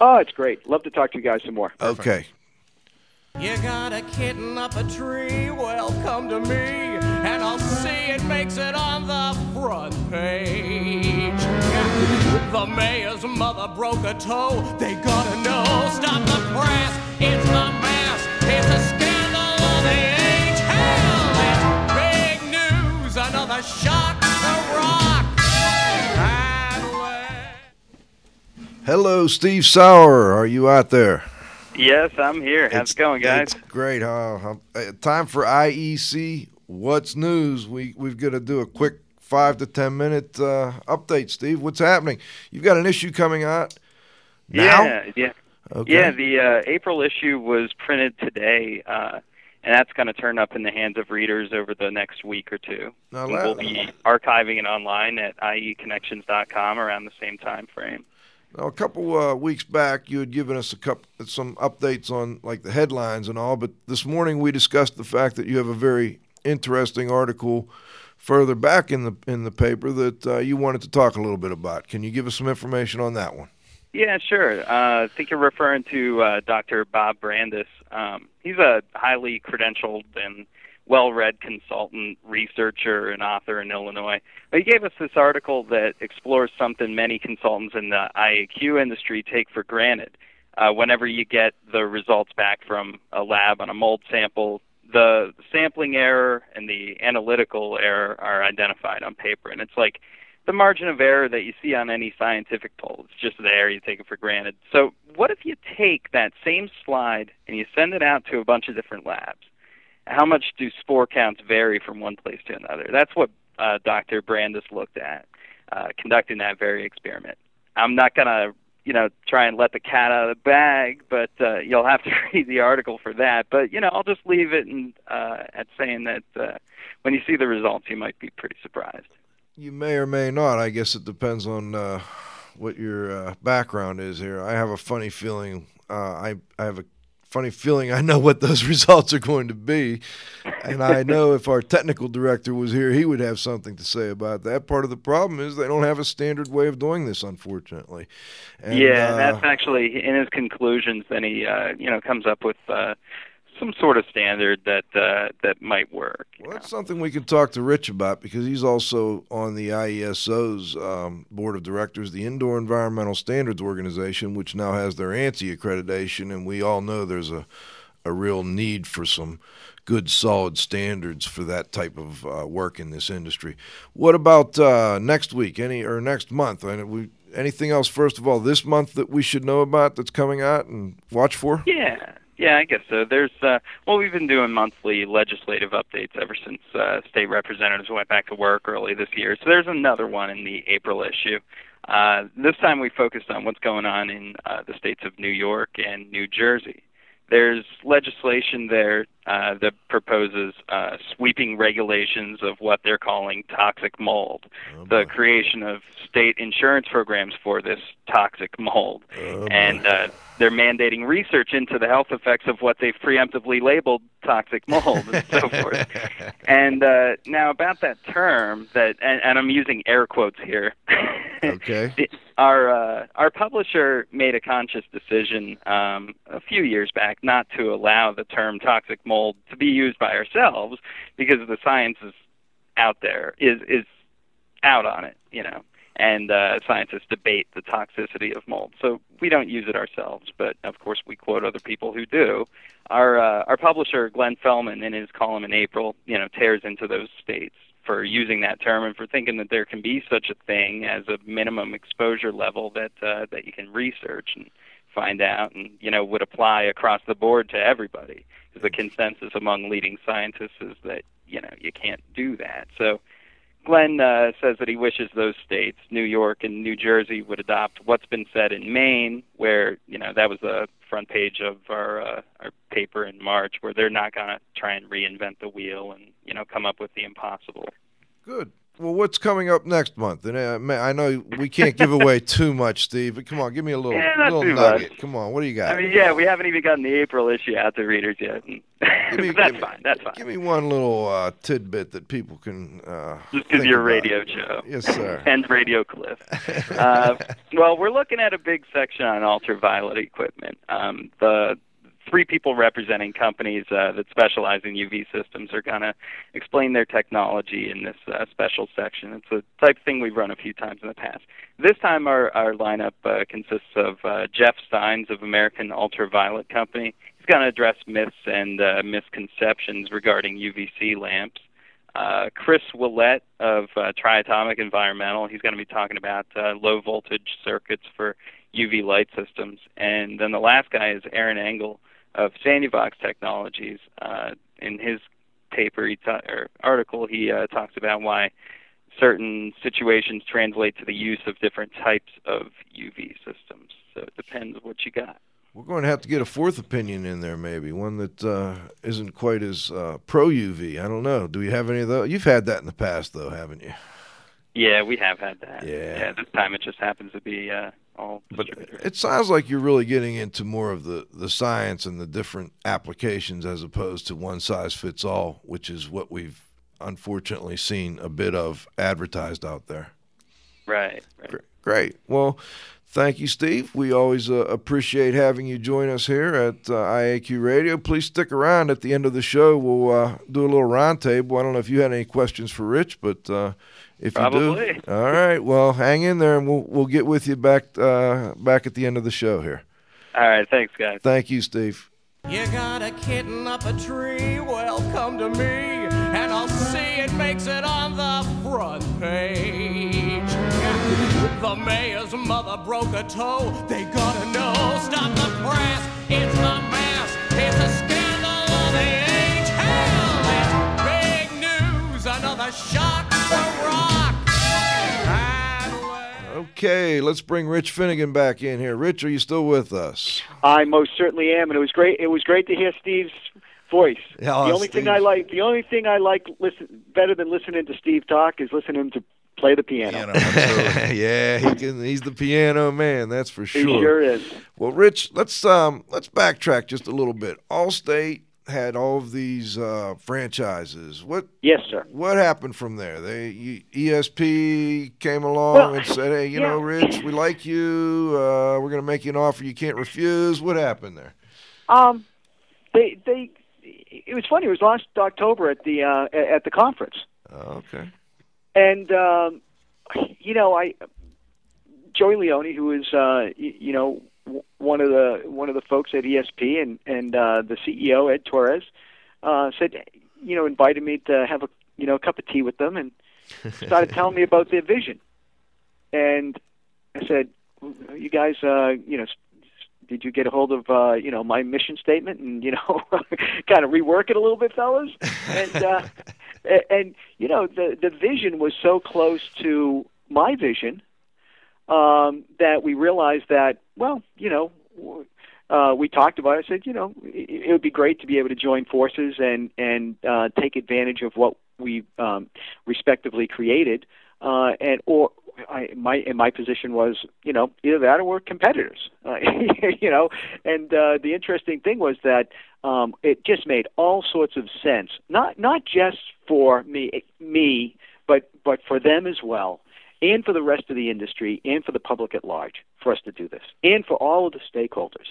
Speaker 5: Oh, it's great. Love to talk to you guys some more.
Speaker 1: Okay.
Speaker 7: You got a kitten up a tree, well, come to me, and I'll see it makes it on the front page. The mayor's mother broke a toe, they gotta know. Stop the press, it's a mess, it's a scandal of the age.
Speaker 1: Hello, Steve Sauer. Are you out there?
Speaker 8: Yes, I'm here. How's it going, guys?
Speaker 1: It's great. Huh? Uh, time for IEC. What's news? We we've got to do a quick five to ten minute uh, update. Steve, what's happening? You've got an issue coming out now.
Speaker 8: Yeah, yeah.
Speaker 1: Okay.
Speaker 8: Yeah, the uh, April issue was printed today, uh, and that's going to turn up in the hands of readers over the next week or two.
Speaker 1: Now, la-
Speaker 8: we'll be archiving it online at ieconnections.com around the same time frame.
Speaker 1: Now, a couple uh, weeks back, you had given us a couple, some updates on like the headlines and all, but this morning we discussed the fact that you have a very interesting article further back in the in the paper that uh, you wanted to talk a little bit about. Can you give us some information on that one?
Speaker 8: Yeah, sure. Uh, I think you're referring to uh, Dr. Bob Brandys. Um, he's a highly credentialed and well-read consultant, researcher, and author in Illinois. But he gave us this article that explores something many consultants in the IAQ industry take for granted. Uh, whenever you get the results back from a lab on a mold sample, the sampling error and the analytical error are identified on paper, and it's like the margin of error that you see on any scientific poll. It's just there, you take it for granted. So, what if you take that same slide and you send it out to a bunch of different labs? How much do spore counts vary from one place to another? That's what uh, Dr. Brandys looked at, uh, conducting that very experiment. I'm not going to, you know, try and let the cat out of the bag, but uh, you'll have to read the article for that. But you know, I'll just leave it uh, at saying that uh, when you see the results, you might be pretty surprised.
Speaker 1: You may or may not. I guess it depends on uh, what your uh, background is here. I have a funny feeling. Uh, I I have a funny feeling I know what those results are going to be, and I know if our technical director was here, he would have something to say about that. Part of the problem is they don't have a standard way of doing this, unfortunately. And,
Speaker 8: yeah,
Speaker 1: uh,
Speaker 8: that's actually in his conclusions. Then he, uh, you know, comes up with uh, some sort of standard that uh, that might work.
Speaker 1: Well, that's something we can talk to Rich about because he's also on the IESO's um, board of directors, the Indoor Environmental Standards Organization, which now has their ANSI accreditation, and we all know there's a a real need for some good, solid standards for that type of uh, work in this industry. What about uh, next week? Any or next month? And we anything else? First of all, this month that we should know about that's coming out and watch for?
Speaker 8: Yeah, yeah, I guess so. There's uh, well, we've been doing monthly legislative updates ever since uh, state representatives went back to work early this year. So there's another one in the April issue. Uh, this time we focused on what's going on in uh, the states of New York and New Jersey. There's legislation there uh, that proposes uh, sweeping regulations of what they're calling toxic mold, the creation of state insurance programs for this toxic mold, and uh, they're mandating research into the health effects of what they've preemptively labeled toxic mold and so forth. And uh, now about that term that, and, and I'm using air quotes here.
Speaker 1: Okay.
Speaker 8: our uh, our publisher made a conscious decision um, a few years back not to allow the term toxic mold to be used by ourselves because the science is out there is is out on it, you know, and uh, scientists debate the toxicity of mold. So we don't use it ourselves, but of course we quote other people who do. Our uh, our publisher Glenn Fellman in his column in April, you know, tears into those states for using that term and for thinking that there can be such a thing as a minimum exposure level that uh, that you can research and find out and you know would apply across the board to everybody. Because the consensus among leading scientists is that you know you can't do that. So Glenn uh, says that he wishes those states, New York and New Jersey, would adopt what's been said in Maine, where you know that was the front page of our uh, our paper in March, where they're not going to try and reinvent the wheel and you know come up with the impossible.
Speaker 1: Good. Well, what's coming up next month? And uh, man, I know we can't give away too much, Steve, but come on, give me a little,
Speaker 8: Yeah,
Speaker 1: little nugget.
Speaker 8: much.
Speaker 1: Come on, what do you got?
Speaker 8: I mean, yeah, we haven't even gotten the April issue out to readers yet. that's fine. That's fine.
Speaker 1: Give me one little uh, tidbit that people can. Uh,
Speaker 8: Just because
Speaker 1: your
Speaker 8: radio show.
Speaker 1: Yes, sir.
Speaker 8: and Radio Cliff. uh, well, we're looking at a big section on ultraviolet equipment. Um, the three people representing companies uh, that specialize in UV systems are going to explain their technology in this uh, special section. It's a type of thing we've run a few times in the past. This time, our, our lineup uh, consists of uh, Jeff Steins of American Ultraviolet Company. He's going to address myths and uh, misconceptions regarding UVC lamps. Uh, Chris Willett of Triatomic Environmental. He's going to be talking about low voltage circuits for UV light systems. And then the last guy is Aaron Engel of Sanuvox Technologies. Uh, in his paper he ta- or article, he uh, talks about why certain situations translate to the use of different types of UV systems. So it depends what you got.
Speaker 1: We're going to have to get a fourth opinion in there, maybe one that uh, isn't quite as uh, pro UV. I don't know. Do we have any of those? You've had that in the past, though, haven't you?
Speaker 8: Yeah, we have had that.
Speaker 1: Yeah.
Speaker 8: Yeah, this time it just happens to be uh, all
Speaker 1: But it sounds like you're really getting into more of the, the science and the different applications as opposed to one size fits all, which is what we've unfortunately seen a bit of advertised out there.
Speaker 8: right. right.
Speaker 1: Great. Well, thank you, Steve. We always uh, appreciate having you join us here at uh, IAQ Radio. Please stick around at the end of the show. We'll uh, do a little roundtable. I don't know if you had any questions for Rich, but uh, if you do, all right. Well, hang in there, and we'll we'll get with you back uh, back at the end of the show here.
Speaker 8: All right. Thanks, guys.
Speaker 1: Thank you, Steve.
Speaker 7: You got a kitten up a tree, well, come to me, and I'll see it makes it on the front page. The mayor's mother broke a toe, they gotta know. Stop the press, it's the mess, it's a scandal of the age. Hell, it's big news, another shot for rock.
Speaker 1: Okay, let's bring Rich Finigan back in here. Rich, are you still with us?
Speaker 5: I most certainly am, and it was great. It was great to hear Steve's voice.
Speaker 1: Yeah,
Speaker 5: the only thing I like, the only thing I like, listen better than listening to Steve talk is listening to play the piano.
Speaker 1: yeah, he can. He's the piano man. That's for sure.
Speaker 5: He
Speaker 1: sure.
Speaker 5: sure is.
Speaker 1: Well, Rich, let's um let's backtrack just a little bit. Allstate had all of these uh, franchises. What?
Speaker 5: Yes, sir.
Speaker 1: What happened from there? They you- ESP came along
Speaker 5: Well,
Speaker 1: and said, "Hey, you
Speaker 5: yeah.
Speaker 1: know, Rich, we like you. Uh, we're going to make you an offer you can't refuse." What happened there?
Speaker 5: Um, they they. It was funny. It was last October at the uh, at the conference.
Speaker 1: Oh, okay.
Speaker 5: And um, you know, I Joey Leone, who is uh, y- you know one of the one of the folks at ESP, and and uh, the CEO Ed Torres, uh, said, you know, invited me to have a you know a cup of tea with them, and started telling me about their vision. And I said, you guys, uh, you know. Did you get a hold of uh, you know my mission statement and you know kind of rework it a little bit, fellas? And uh, and you know the the vision was so close to my vision um, that we realized that well you know uh, we talked about it. I said you know it, it would be great to be able to join forces and and uh, take advantage of what we um, respectively created uh, and or I, my and my position was, you know, either that or we're competitors, uh, you know. And uh, the interesting thing was that um, it just made all sorts of sense, not not just for me, me, but but for them as well. and for the rest of the industry and for the public at large for us to do this, and for all of the stakeholders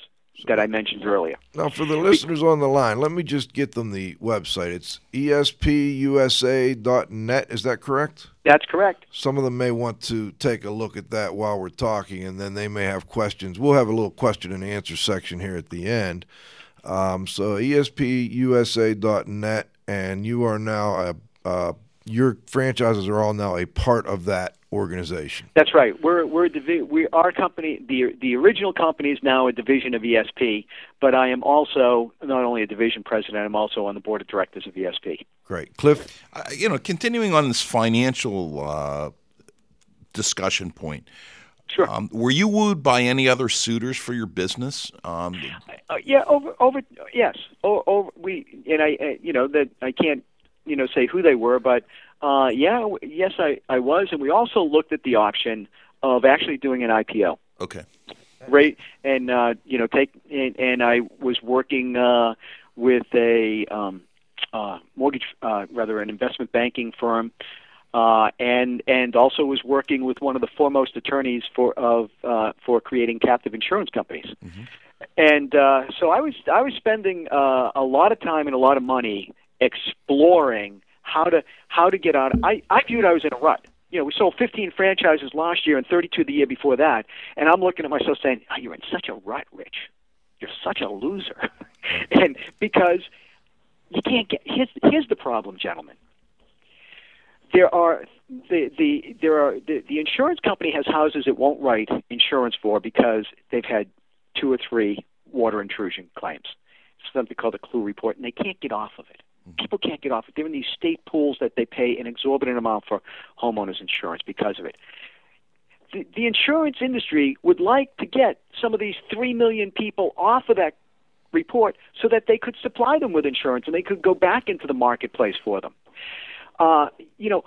Speaker 5: that I mentioned earlier.
Speaker 1: Now, for the listeners on the line, let me just get them the website. It's espusa.net. Is that correct?
Speaker 5: That's correct.
Speaker 1: Some of them may want to take a look at that while we're talking, and then they may have questions. We'll have a little question and answer section here at the end. Um, so espusa.net, and you are now a, uh, your franchises are all now a part of that organization.
Speaker 5: That's right. We're we're a divi- we our company the the original company is now a division of ESP, but I am also not only a division president, I'm also on the board of directors of ESP.
Speaker 1: Great, Cliff.
Speaker 2: Uh, you know, continuing on this financial uh, discussion point.
Speaker 5: Sure.
Speaker 2: Um, were you wooed by any other suitors for your business? Um,
Speaker 5: Uh, yeah, over over yes, o- over we and I uh, you know that I can't you know say who they were, but uh, yeah, yes, I I was, and we also looked at the option of actually doing an IPO.
Speaker 2: Okay.
Speaker 5: Right, and uh, you know, take and, and I was working uh, with a um, uh, mortgage, uh, rather an investment banking firm, uh, and and also was working with one of the foremost attorneys for of uh, for creating captive insurance companies. And uh, so I was I was spending uh, a lot of time and a lot of money exploring how to how to get out. I I viewed I was in a rut. You know, we sold 15 franchises last year and 32 the year before that, and I'm looking at myself saying, oh, "You're in such a rut, Rich. You're such a loser." and because you can't get here's here's the problem, gentlemen. There are the the there are the, the insurance company has houses it won't write insurance for because they've had two or three water intrusion claims. It's something called a CLUE report, and they can't get off of it. Mm-hmm. People can't get off of it. They're in these state pools that they pay an exorbitant amount for homeowners insurance because of it. The, the insurance industry would like to get some of these three million people off of that report so that they could supply them with insurance and they could go back into the marketplace for them. Uh, you know,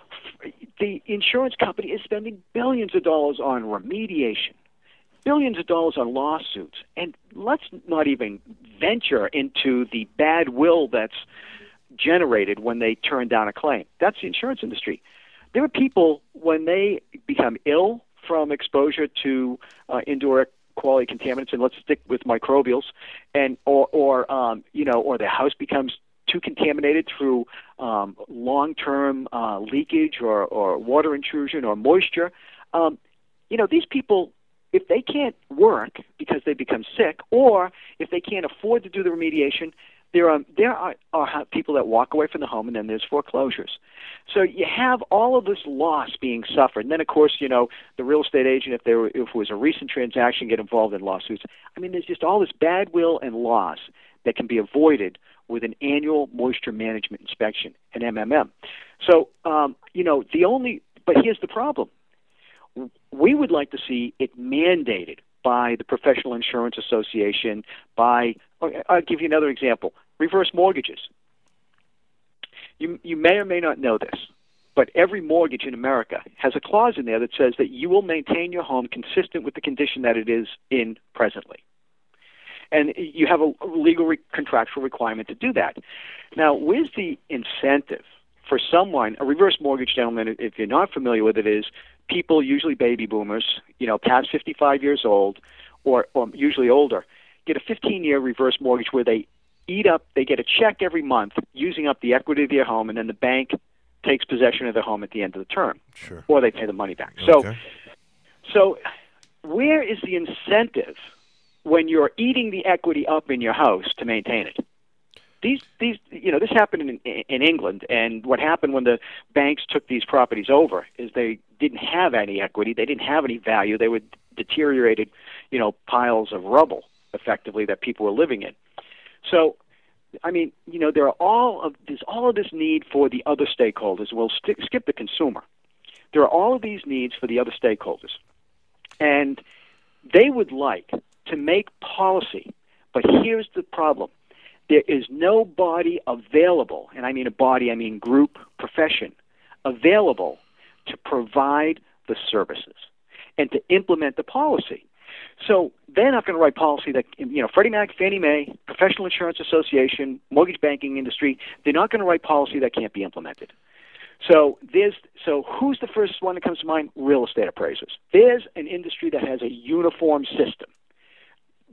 Speaker 5: the insurance company is spending billions of dollars on remediation, billions of dollars on lawsuits, and let's not even venture into the bad will that's generated when they turn down a claim. That's the insurance industry. There are people when they become ill from exposure to uh, indoor air quality contaminants, and let's stick with microbials, and or or um, you know, or their house becomes too contaminated through um, long-term uh, leakage or, or water intrusion or moisture. Um, you know, these people, if they can't work because they become sick, or if they can't afford to do the remediation, there are there are, are people that walk away from the home, and then there's foreclosures. So you have all of this loss being suffered, and then of course you know the real estate agent, if there were, if it was a recent transaction, get involved in lawsuits. I mean, there's just all this bad will and loss that can be avoided with an annual moisture management inspection, an MMM. So um, you know the only, but here's the problem: we would like to see it mandated by the Professional Insurance Association. By I'll give you another example: reverse mortgages. You you may or may not know this, but every mortgage in America has a clause in there that says that you will maintain your home consistent with the condition that it is in presently. And you have a legal re- contractual requirement to do that. Now, where's the incentive for someone? A reverse mortgage, gentlemen, if you're not familiar with it, is people, usually baby boomers, you know, past 55 years old, or, or usually older, get a 15-year reverse mortgage where they eat up, they get a check every month using up the equity of their home, and then the bank takes possession of their home at the end of the term,
Speaker 1: sure.
Speaker 5: or they pay the money back. So, so where is the incentive when you're eating the equity up in your house to maintain it? These, these, you know, this happened in, in England, and what happened when the banks took these properties over is they didn't have any equity, they didn't have any value, they were deteriorated, you know, piles of rubble, effectively that people were living in. So, I mean, you know, there are all of there's all of this need for the other stakeholders. We'll sti- skip the consumer. There are all of these needs for the other stakeholders, and they would like to make policy. But here's the problem: there is no body available, and I mean a body, I mean group, profession, available to provide the services and to implement the policy. So they're not going to write policy that you know Freddie Mac, Fannie Mae, Professional Insurance Association, mortgage banking industry. They're not going to write policy that can't be implemented. So there's so who's the first one that comes to mind? Real estate appraisers. There's an industry that has a uniform system.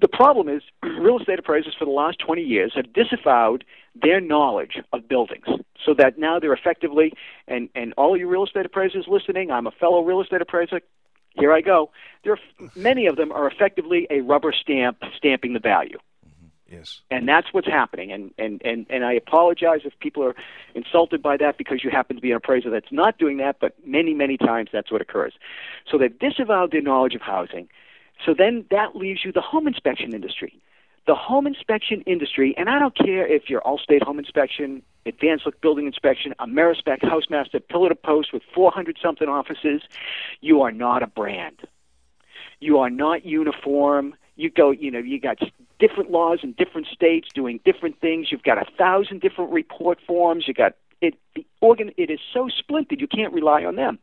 Speaker 5: The problem is real estate appraisers for the last 20 years have disavowed their knowledge of buildings so that now they're effectively and and all you real estate appraisers listening, I'm a fellow real estate appraiser. Here I go. There are, many of them are effectively a rubber stamp stamping the value. Mm-hmm.
Speaker 1: Yes.
Speaker 5: And that's what's happening. And, and, and, and I apologize if people are insulted by that because you happen to be an appraiser that's not doing that, but many, many times that's what occurs. So they've disavowed their knowledge of housing. So then that leaves you the home inspection industry. The home inspection industry, and I don't care if you're Allstate Home Inspection, Advanced Look Building Inspection, Amerispec Housemaster, Pillar to Post with 400 something offices, you are not a brand. You are not uniform. You go, you know, you got different laws in different states doing different things. You've got a thousand different report forms. You got it. The organ. It is so splintered. You can't rely on them.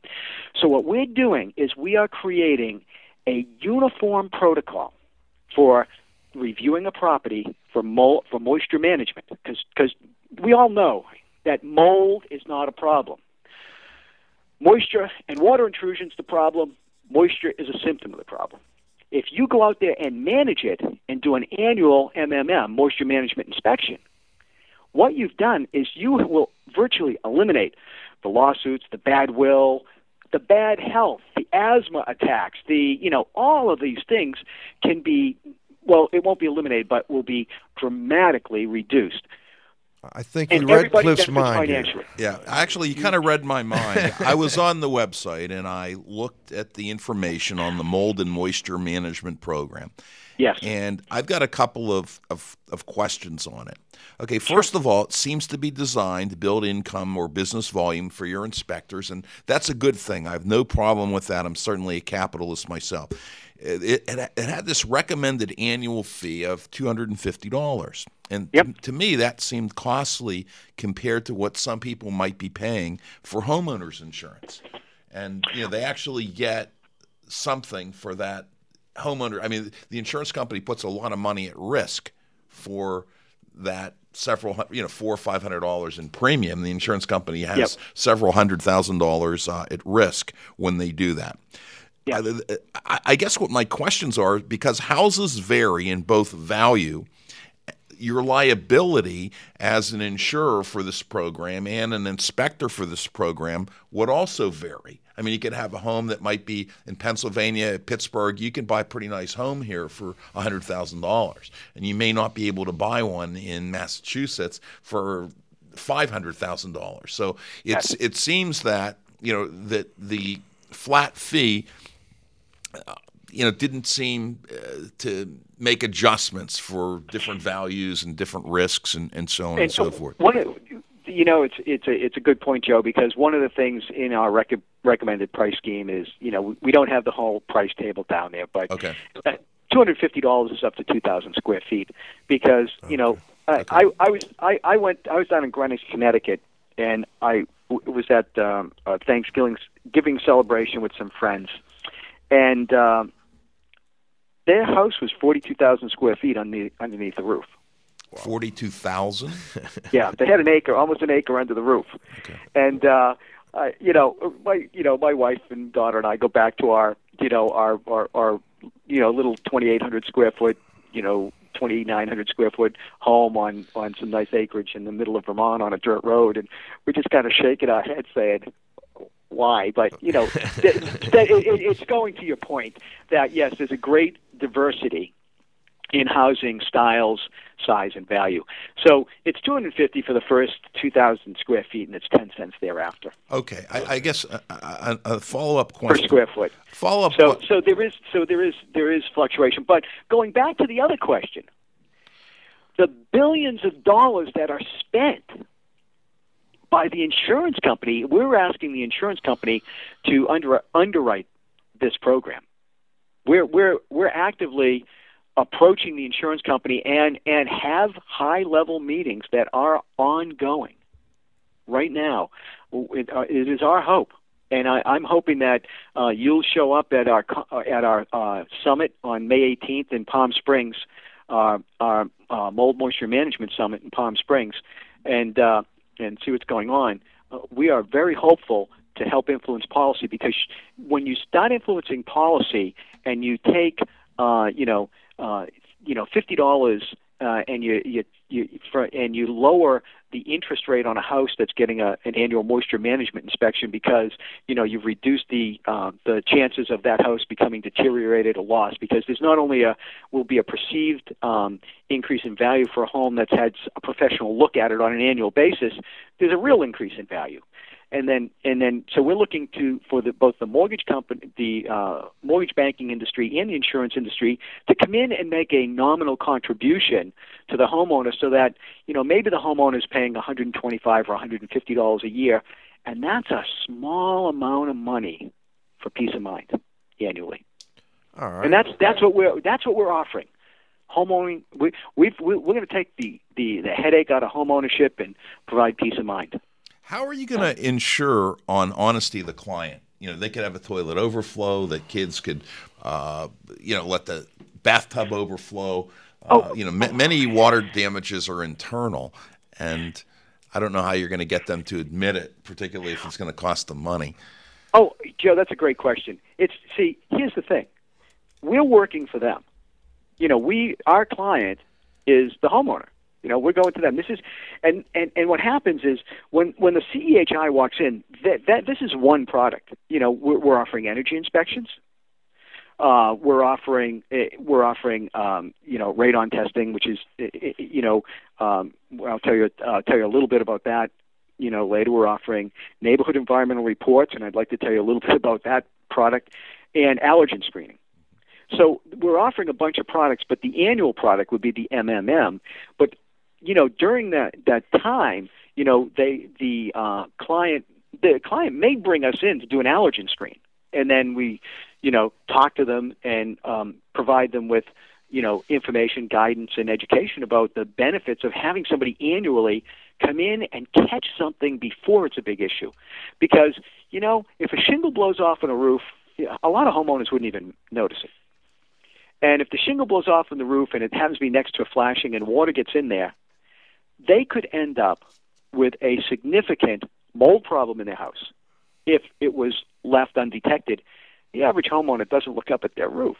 Speaker 5: So what we're doing is we are creating a uniform protocol for reviewing a property for mold, for moisture management because we all know that mold is not a problem. Moisture and water intrusion is the problem. Moisture is a symptom of the problem. If you go out there and manage it and do an annual MMM, moisture management inspection, what you've done is you will virtually eliminate the lawsuits, the bad will, the bad health, the asthma attacks, the, you know, all of these things can be, well, it won't be eliminated, but will be dramatically reduced.
Speaker 1: I think
Speaker 5: And
Speaker 1: you read Cliff's
Speaker 5: benefits
Speaker 1: mind. here.
Speaker 2: Yeah, actually, you kind of read my mind. I was on the website and I looked at the information on the mold and moisture management program.
Speaker 5: Yes.
Speaker 2: And I've got a couple of, of, of questions on it. Okay, first of all, it seems to be designed to build income or business volume for your inspectors, and that's a good thing. I have no problem with that. I'm certainly a capitalist myself. It, it, it had this recommended annual fee of $250. And to, to me, that seemed costly compared to what some people might be paying for homeowners insurance. And, you know, they actually get something for that homeowner. I mean, the insurance company puts a lot of money at risk for that several you know four or five hundred dollars in premium the insurance company has
Speaker 5: Yep.
Speaker 2: several hundred thousand dollars uh, at risk when they do that I, I- I guess what my questions are because houses vary in both value your liability as an insurer for this program and an inspector for this program would also vary. I mean, you could have a home that might be in Pennsylvania, Pittsburgh. You can buy a pretty nice home here for $100,000. And you may not be able to buy one in Massachusetts for $500,000. So it's, it seems that, you know, that the flat fee uh, you know, didn't seem uh, to make adjustments for different values and different risks and, and so on and, so forth.
Speaker 5: One, you know, it's it's a it's a good point, Joe, because one of the things in our rec- recommended price scheme is, you know, we, don't have the whole price table down there, but
Speaker 2: Okay.
Speaker 5: uh, two hundred fifty dollars is up to two thousand square feet because you know I, I I was I I went I was down in Greenwich, Connecticut, and I w- was at um, a Thanksgiving giving celebration with some friends, and um, their house was forty two thousand square feet underneath underneath the roof.
Speaker 2: 42,000?
Speaker 5: Yeah, they had an acre, almost an acre under the roof. And uh I you know, my you know, my wife and daughter and I go back to our, you know, our our, our you know, little 2800 square foot, you know, 2900 square foot home on on some nice acreage in the middle of Vermont on a dirt road and we're just kind of shaking our heads saying why, but you know, th- th- it, it, it's going to your point that yes, there's a great diversity in housing styles, size, and value. So it's 250 for the first 2,000 square feet, and it's 10 cents thereafter
Speaker 2: Okay, I, I guess uh, uh, uh, a, a, a follow up question
Speaker 5: per
Speaker 2: question.
Speaker 5: square foot.
Speaker 2: Follow up.
Speaker 5: So, so there is, so there is, there is fluctuation. But going back to the other question, the billions of dollars that are spent by the insurance company, we're asking the insurance company to under, underwrite this program. We're we're we're actively approaching the insurance company and and have high level meetings that are ongoing right now. It, uh, it is our hope, and I, I'm hoping that uh, you'll show up at our uh, at our uh, summit on May 18th in Palm Springs, uh, our uh, mold moisture management summit in Palm Springs, and uh, and see what's going on. uh, we are very hopeful to help influence policy because when you start influencing policy and you take, uh, you know, uh, you know, fifty dollars uh, and you you you for, and you lower the interest rate on a house that's getting a, an annual moisture management inspection because you know you've reduced the uh, the chances of that house becoming deteriorated or lost because there's not only a will be a perceived um, increase in value for a home that's had a professional look at it on an annual basis there's a real increase in value and then and then so we're looking to for the, both the mortgage company, the uh, mortgage banking industry, and the insurance industry to come in and make a nominal contribution to the homeowner, so that you know maybe the homeowner is paying 125 or 150 dollars a year, and that's a small amount of money for peace of mind annually.
Speaker 1: All right.
Speaker 5: And that's that's what we're that's what we're offering. Homeowning, we, we've, we, we're going to take the, the, the headache out of home ownership and provide peace of mind.
Speaker 2: How are you going to ensure on honesty of the client? You know, they could have a toilet overflow. That kids could, uh, you know, let the bathtub overflow. Uh,
Speaker 5: Oh.
Speaker 2: You know, ma- many water damages are internal, and I don't know how you're going to get them to admit it, particularly if it's going to cost them money.
Speaker 5: Oh, Joe, that's a great question. It's see, here's the thing. We're working for them. You know, we our client is the homeowner. You know, we're going to them. This is and and and what happens is when when the CEHI walks in, that that this is one product. You know, we're, we're offering energy inspections. Uh, we're offering eh, we're offering um, you know radon testing, which is eh, eh, you know um, I'll tell you uh, tell you a little bit about that. You know later we're offering neighborhood environmental reports, and I'd like to tell you a little bit about that product and allergen screening. So we're offering a bunch of products, but the annual product would be the MMM. But you know during that that time, you know they the uh, client the client may bring us in to do an allergen screen, and then we you know talk to them and um, provide them with you know information, guidance, and education about the benefits of having somebody annually come in and catch something before it's a big issue, because you know if a shingle blows off on a roof, a lot of homeowners wouldn't even notice it. And if the shingle blows off on the roof and it happens to be next to a flashing and water gets in there, they could end up with a significant mold problem in their house if it was left undetected. The average homeowner doesn't look up at their roof.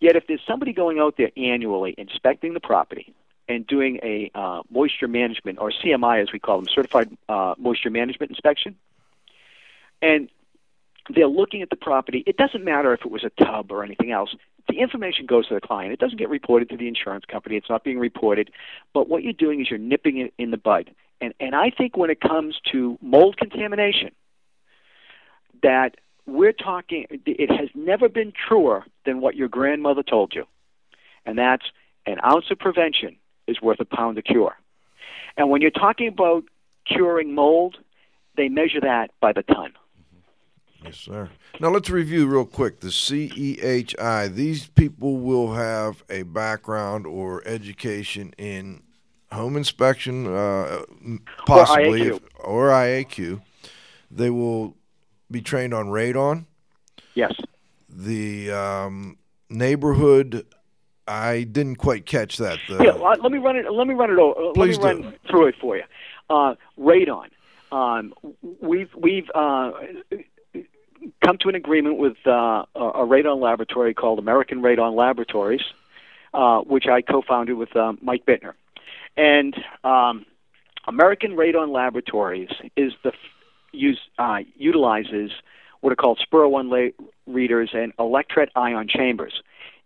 Speaker 5: Yet, if there's somebody going out there annually inspecting the property and doing a uh, moisture management, or CMI as we call them, certified uh, moisture management inspection, and they're looking at the property. It doesn't matter if it was a tub or anything else. The information goes to the client. It doesn't get reported to the insurance company. It's not being reported. But what you're doing is you're nipping it in the bud. And and I think when it comes to mold contamination, that we're talking. It has never been truer than what your grandmother told you, and that's an ounce of prevention is worth a pound of cure. And when you're talking about curing mold, they measure that by the ton.
Speaker 1: Yes, sir. Now let's review real quick the CEHI. These people will have a background or education in home inspection, uh, possibly,
Speaker 5: IAQ.
Speaker 1: if- or IAQ. They will be trained on radon.
Speaker 5: Yes.
Speaker 1: The um, neighborhood. I didn't quite catch that. The,
Speaker 5: yeah, let me run it. Let me run it. over. uh, Let
Speaker 1: Please
Speaker 5: me run through it for you. Uh, radon. Um, we've we've uh, come to an agreement with uh, a radon laboratory called American Radon Laboratories, uh, which I co-founded with um, Mike Bittner, and um, American Radon Laboratories is the use uh, utilizes what are called SPER-1 la- readers and electret ion chambers.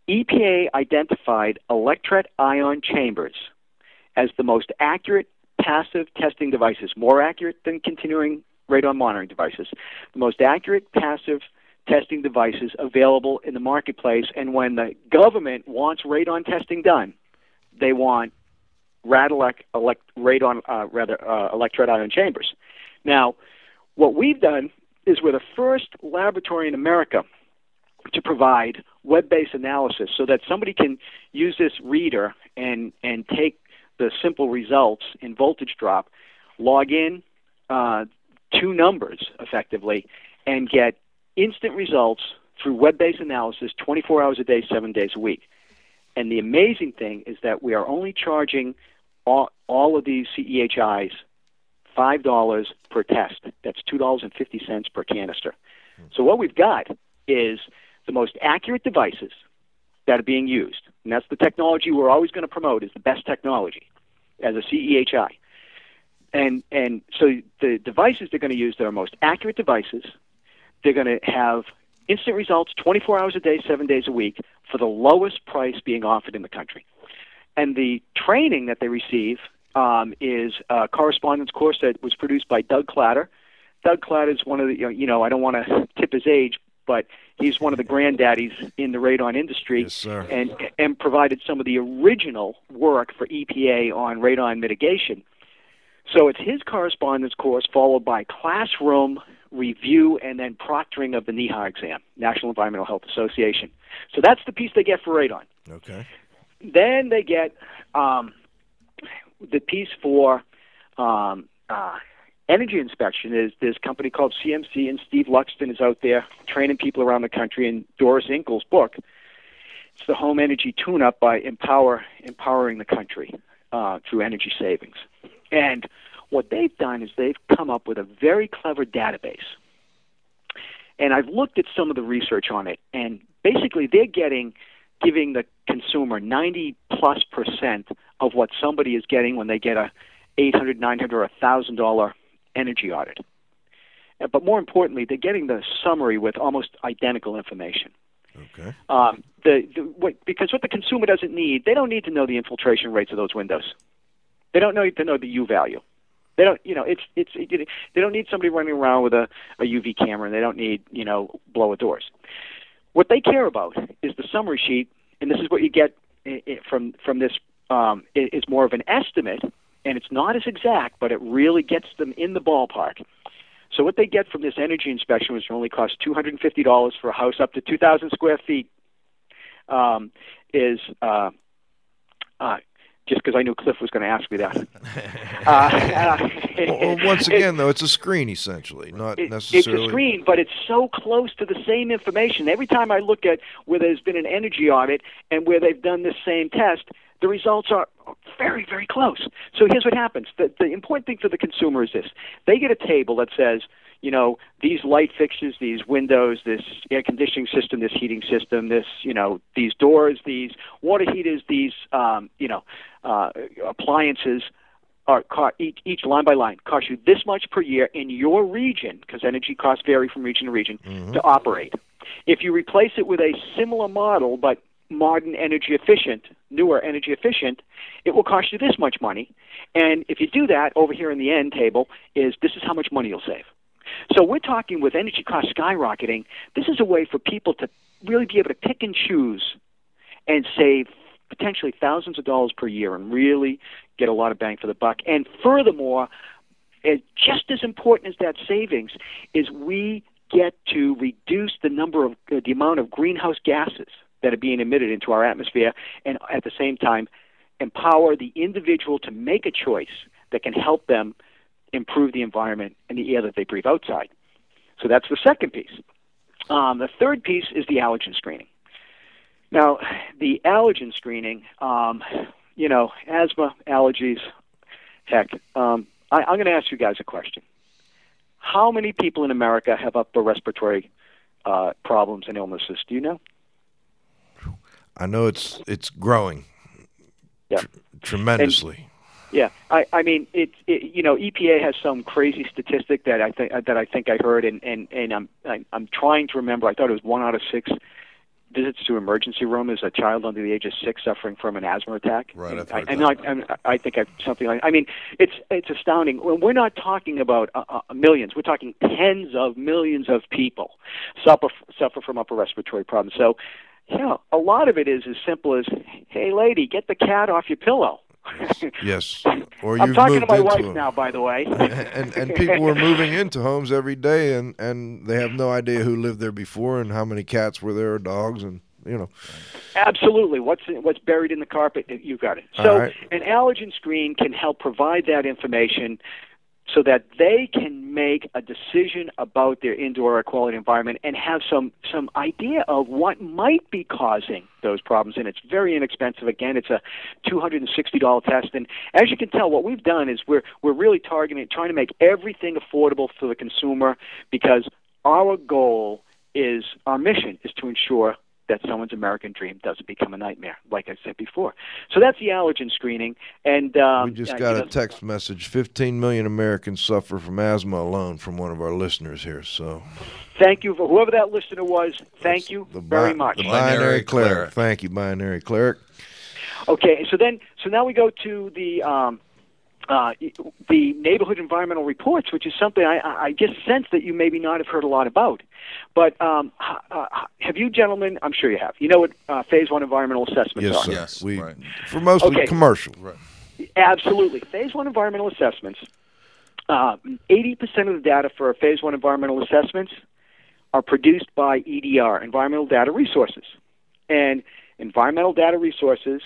Speaker 5: EPA identified electret ion chambers as the most accurate passive testing devices, more accurate than continuing radon monitoring devices, the most accurate passive testing devices available in the marketplace. And when the government wants radon testing done, they want elect, radon, uh, rather uh, electret ion chambers. Now, what we've done is we're the first laboratory in America to provide web-based analysis so that somebody can use this reader and and take the simple results in voltage drop, log in uh, two numbers effectively, and get instant results through web-based analysis 24 hours a day, seven days a week. And the amazing thing is that we are only charging all, all of these CEHIs five dollars per test. That's two dollars and fifty cents per canister. So what we've got is the most accurate devices that are being used, and that's the technology we're always going to promote is the best technology as a CEHI. And and so the devices they're going to use that are most accurate devices, they're going to have instant results 24 hours a day, seven days a week for the lowest price being offered in the country. And the training that they receive um, is a correspondence course that was produced by Doug Kladder. Doug Kladder is one of the, you know, you know I don't want to tip his age, but he's one of the granddaddies in the radon industry and and provided some of the original work for EPA on radon mitigation. So it's his correspondence course followed by classroom review and then proctoring of the NEHA exam, National Environmental Health Association. So that's the piece they get for radon.
Speaker 1: Okay.
Speaker 5: Then they get um, the piece for um, uh, energy inspection. Is this company called CMC, and Steve Luxton is out there training people around the country. In Doris Inkel's book, it's the home energy tune-up by Empower empowering the country uh, through energy savings. And what they've done is they've come up with a very clever database. And I've looked at some of the research on it, and basically they're getting giving the consumer 90 plus percent of what somebody is getting when they get a 800 900 or a thousand dollar energy audit Uh, but more importantly they're getting the summary with almost identical information
Speaker 1: Okay.
Speaker 5: um, the, the what, because what the consumer doesn't need they don't need to know the infiltration rates of those windows they don't need to know the u value they don't you know it's it's it, they don't need somebody running around with a, a uv camera and they don't need you know blower doors what they care about is the summary sheet, and this is what you get from from this. Um, it, it's more of an estimate, and it's not as exact, but it really gets them in the ballpark. So what they get from this energy inspection, which only costs two hundred and fifty dollars for a house up to two thousand square feet, um, is uh, uh, just because I knew Cliff was going to ask me that. uh,
Speaker 1: Well, well, once again, though, it's a screen essentially, not
Speaker 5: it-
Speaker 1: necessarily.
Speaker 5: It's a screen, but it's so close to the same information. Every time I look at where there's been an energy audit and where they've done this same test, the results are very, very close. So here's what happens. The, the important thing for the consumer is this. They get a table that says, you know, these light fixtures, these windows, this air conditioning system, this heating system, this, you know, these doors, these water heaters, these, um, you know, uh, appliances are co- each, each line by line cost you this much per year in your region because energy costs vary from region to region to operate. If you replace it with a similar model but modern energy efficient, newer energy efficient, it will cost you this much money. And if you do that over here in the end table is this is how much money you'll save. So we're talking with energy costs skyrocketing, this is a way for people to really be able to pick and choose and save potentially thousands of dollars per year and really get a lot of bang for the buck. And furthermore, and just as important as that savings is we get to reduce the number of uh, the amount of greenhouse gases that are being emitted into our atmosphere and at the same time empower the individual to make a choice that can help them improve the environment and the air that they breathe outside. So that's the second piece. Um, the third piece is the allergen screening. Now, the allergen screening, um, you know, asthma, allergies, heck, um, I, I'm going to ask you guys a question. How many people in America have upper respiratory uh, problems and illnesses? Do you know?
Speaker 1: I know it's it's growing
Speaker 5: Yeah.
Speaker 1: tr- tremendously.
Speaker 5: Yeah, I, I mean, it, it. You know, EPA has some crazy statistic that I think that I think I heard, and and and I'm I'm, I'm trying to remember. I thought it was one out of six visits to emergency room is a child under the age of six suffering from an asthma attack.
Speaker 6: Right, I've
Speaker 5: I,
Speaker 6: heard
Speaker 5: I'm
Speaker 6: that.
Speaker 5: not. I'm, I think I've something like. I mean, it's it's astounding. We're not talking about uh, uh, millions. We're talking tens of millions of people suffer suffer from upper respiratory problems. So, yeah, a lot of it is as simple as, "Hey, lady, get the cat off your pillow."
Speaker 1: Yes. Or
Speaker 5: I'm talking to my wife
Speaker 1: them.
Speaker 5: now, by the way.
Speaker 1: and and people are moving into homes every day, and and they have no idea who lived there before and how many cats were there or dogs, and you know.
Speaker 5: Absolutely. What's what's buried in the carpet? You got it. So
Speaker 1: right.
Speaker 5: an allergen screen can help provide that information so that they can make a decision about their indoor air quality environment and have some some idea of what might be causing those problems. And it's very inexpensive. Again, it's a two hundred and sixty dollar test. And as you can tell, what we've done is we're we're really targeting, trying to make everything affordable for the consumer because our goal is our mission is to ensure that someone's American dream doesn't become a nightmare, like I said before. So that's the allergen screening. And um,
Speaker 1: We just got
Speaker 5: you
Speaker 1: a text message. 15 million Americans suffer from asthma alone from one of our listeners here. So
Speaker 5: Thank you for whoever that listener was. Thank you very
Speaker 1: Bi-
Speaker 5: much.
Speaker 1: The binary, cleric. Thank you, binary cleric.
Speaker 5: Okay, so then, so now we go to the um, uh, the neighborhood environmental reports, which is something I, I I just sense that you maybe not have heard a lot about. But um, uh, have you, gentlemen? I'm sure you have. You know what uh, phase one environmental assessments
Speaker 1: Yes,
Speaker 5: are?
Speaker 1: sir. we for mostly
Speaker 5: Okay.
Speaker 1: commercial.
Speaker 5: Absolutely. Phase one environmental assessments, uh, 80% of the data for phase one environmental assessments are produced by EDR, Environmental Data Resources. And environmental data resources,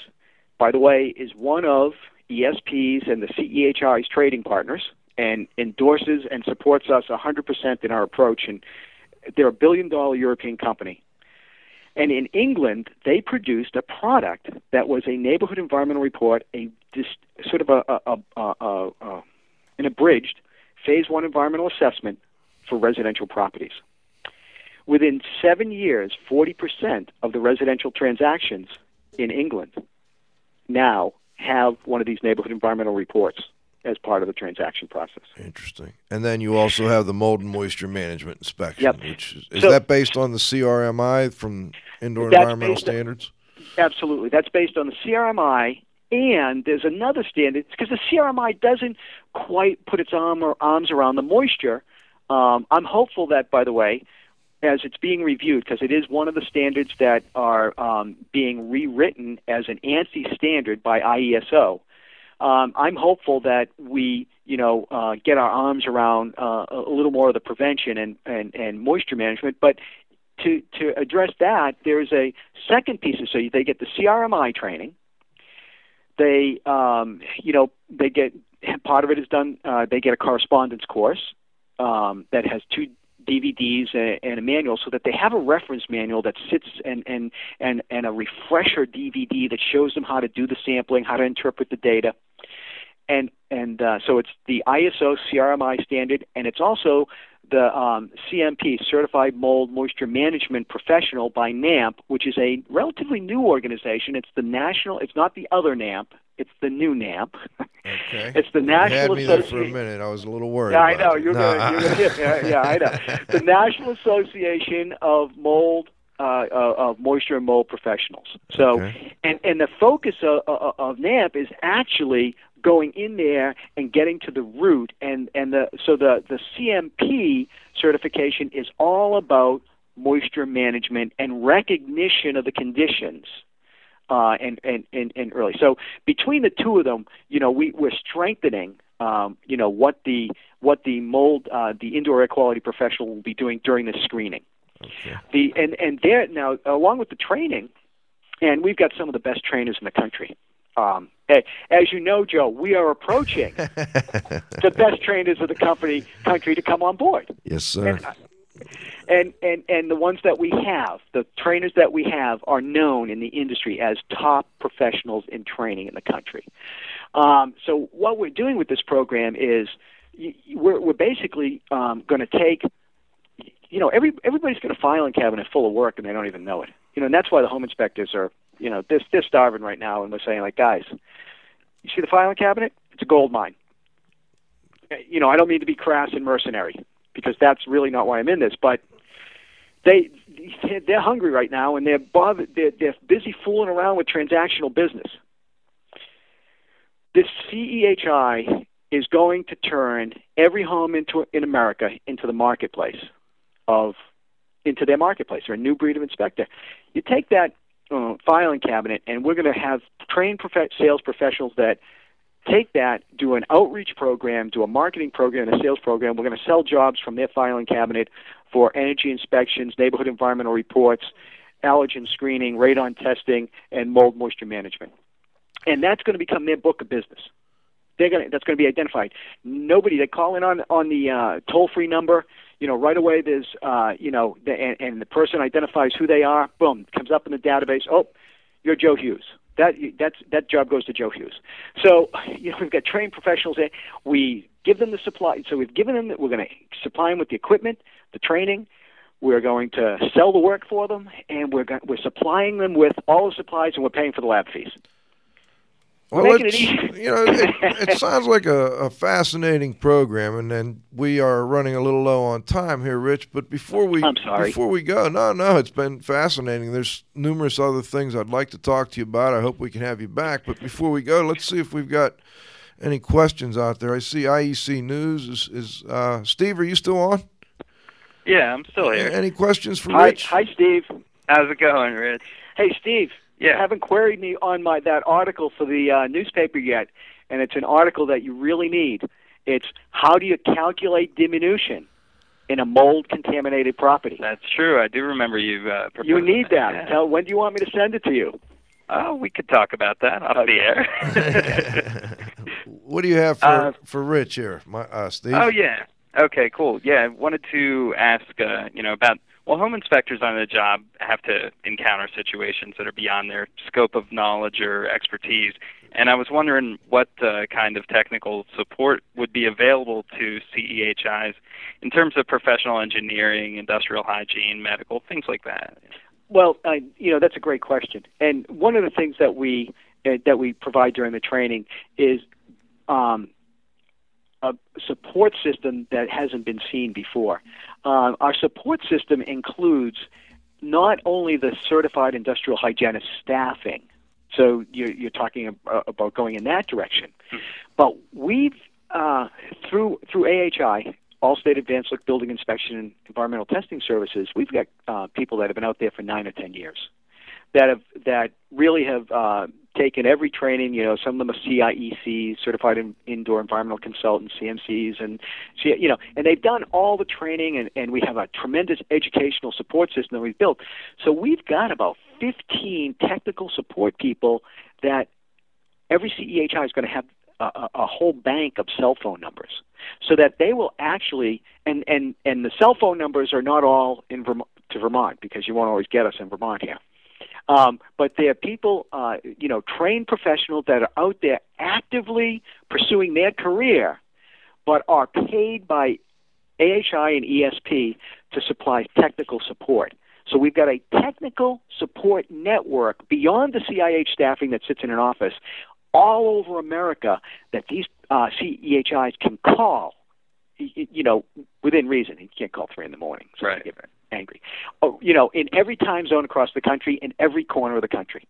Speaker 5: by the way, is one of ESP's and the CEHI's trading partners and endorses and supports us 100% in our approach. And they're a billion dollar European company. And in England, they produced a product that was a neighborhood environmental report, a dis, sort of a, a, a, a, a, a an abridged phase one environmental assessment for residential properties. Within seven years, 40% of the residential transactions in England now have one of these neighborhood environmental reports as part of the transaction process.
Speaker 1: Interesting. And then you also have the mold and moisture management inspection,
Speaker 5: Yep.
Speaker 1: which is, is
Speaker 5: So-
Speaker 1: that based on the CRMI from Indoor Environmental
Speaker 5: on-
Speaker 1: Standards?
Speaker 5: Absolutely. That's based on the CRMI, and there's another standard because the CRMI doesn't quite put its arm or arms around the moisture. Um, I'm hopeful that, by the way, as it's being reviewed, because it is one of the standards that are um, being rewritten as an ANSI standard by IESO. Um, I'm hopeful that we, you know, uh, get our arms around uh, a little more of the prevention and, and, and moisture management. But to to address that, there's a second piece. So they get the CRMI training. They, um, you know, they get part of it is done. Uh, they get a correspondence course um, that has two DVDs and, and a manual, so that they have a reference manual that sits and and and and a refresher DVD that shows them how to do the sampling, how to interpret the data. And and uh, so it's the IESO CRMI standard, and it's also the um, CMP Certified Mold Moisture Management Professional by NAMP, which is a relatively new organization. It's the national. It's not the other NAMP. It's the new NAMP.
Speaker 1: Okay.
Speaker 5: It's the
Speaker 1: You had
Speaker 5: National
Speaker 1: me there for a minute. I was a little worried.
Speaker 5: Yeah, I know. You're
Speaker 1: No,
Speaker 5: gonna, you're gonna, yeah, yeah, I know. The National Association of Mold uh, uh, of Moisture and Mold Professionals. So, and and the focus of, of, of NAMP is actually going in there and getting to the root, and and the so the the CMP certification is all about moisture management and recognition of the conditions uh, and, and, and, and early. So between the two of them, you know, we, we're strengthening, um, you know, what the what the mold, uh, the indoor air quality professional will be doing during the screening. The and and there now, along with the training, and we've got some of the best trainers in the country. Um, as you know, Joe, we are approaching the best trainers of the company country to come on board
Speaker 1: Yes, sir.
Speaker 5: and and and the ones that we have, the trainers that we have, are known in the industry as top professionals in training in the country. Um, so what we're doing with this program is we're we're basically um, going to take, you know, every everybody's got a filing cabinet full of work and they don't even know it. You know, and that's why the home inspectors are, you know, they're, they're starving right now, and we're saying like, guys, you see the filing cabinet? It's a gold mine. Uh, You know, I don't mean to be crass and mercenary because that's really not why I'm in this, but they they're hungry right now and they're bothered, they're, they're busy fooling around with transactional business. This CEHI is going to turn every home into in America into the marketplace of into their marketplace or a new breed of inspector. You take that uh, filing cabinet, and we're going to have trained prof- sales professionals that take that, do an outreach program, do a marketing program, a sales program. We're going to sell jobs from their filing cabinet for energy inspections, neighborhood environmental reports, allergen screening, radon testing, and mold moisture management. And that's going to become their book of business. they're gonna that's going to be identified. Nobody they call in on on the uh, toll free number. You know, right away there's uh, you know, the, and, and the person identifies who they are. Boom, comes up in the database. Oh, you're Joe Hughes. That that's that job goes to Joe Hughes. So you know we've got trained professionals there. We give them the supply. So we've given them. We're going to supply them with the equipment, the training. We're going to sell the work for them, and we're go- we're supplying them with all the supplies, and we're paying for the lab fees. We're
Speaker 1: Well,
Speaker 5: making it
Speaker 1: it's,
Speaker 5: easy.
Speaker 1: you know, it, it sounds like a, a fascinating program, and then we are running a little low on time here, Rich. But before we,
Speaker 5: I'm sorry.
Speaker 1: before we go, no, no, it's been fascinating. There's numerous other things I'd like to talk to you about. I hope we can have you back. But before we go, let's see if we've got any questions out there. I see IEC News is, is uh, Steve. Are you still on?
Speaker 8: Yeah, I'm still here.
Speaker 1: Any questions for
Speaker 5: Hi,
Speaker 1: Rich?
Speaker 5: hi, Steve.
Speaker 8: How's it going, Rich?
Speaker 5: Hey, Steve.
Speaker 8: Yeah.
Speaker 5: You haven't queried me on my that article for the uh, newspaper yet, and it's an article that you really need. It's how do you calculate diminution in a mold contaminated property?
Speaker 8: That's true. I do remember you. Uh,
Speaker 5: You need that.
Speaker 8: Yeah.
Speaker 5: Tell, when do you want me to send it to you?
Speaker 8: Oh, we could talk about that off the air.
Speaker 1: What do you have for
Speaker 8: Uh,
Speaker 1: for Rich here, my, uh, Steve?
Speaker 8: Oh yeah. Okay, cool. Yeah, I wanted to ask, uh, you know, about well, home inspectors on the job have to encounter situations that are beyond their scope of knowledge or expertise, and I was wondering what uh, kind of technical support would be available to CEHIs in terms of professional engineering, industrial hygiene, medical, things like that.
Speaker 5: Well, you know that's a great question, and one of the things that we uh, that we provide during the training is um, a support system that hasn't been seen before. Uh, our support system includes not only the certified industrial hygienist staffing, so you're, you're talking about going in that direction, but we've uh, through through AHI, Allstate Advanced Look Building Inspection and Environmental Testing Services, we've got uh, people that have been out there for nine or ten years that have that really have uh, taken every training. You know, some of them are CIEC, Certified in, Indoor Environmental Consultants, CMCs, and you know, and they've done all the training, and, and we have a tremendous educational support system that we've built. So we've got about 15 technical support people that every CEHI is going to have a, a, a whole bank of cell phone numbers, so that they will actually and and and the cell phone numbers are not all in Vermont to Vermont because you won't always get us in Vermont here. Um, but they're people, uh, you know, trained professionals that are out there actively pursuing their career, but are paid by AHI and ESP to supply technical support. So we've got a technical support network beyond the CIH staffing that sits in an office all over America that these uh, CEHIs can call, you know, within reason. You can't call three in the morning. So
Speaker 8: Right.
Speaker 5: Angry. Oh, you know, in every time zone across the country, in every corner of the country.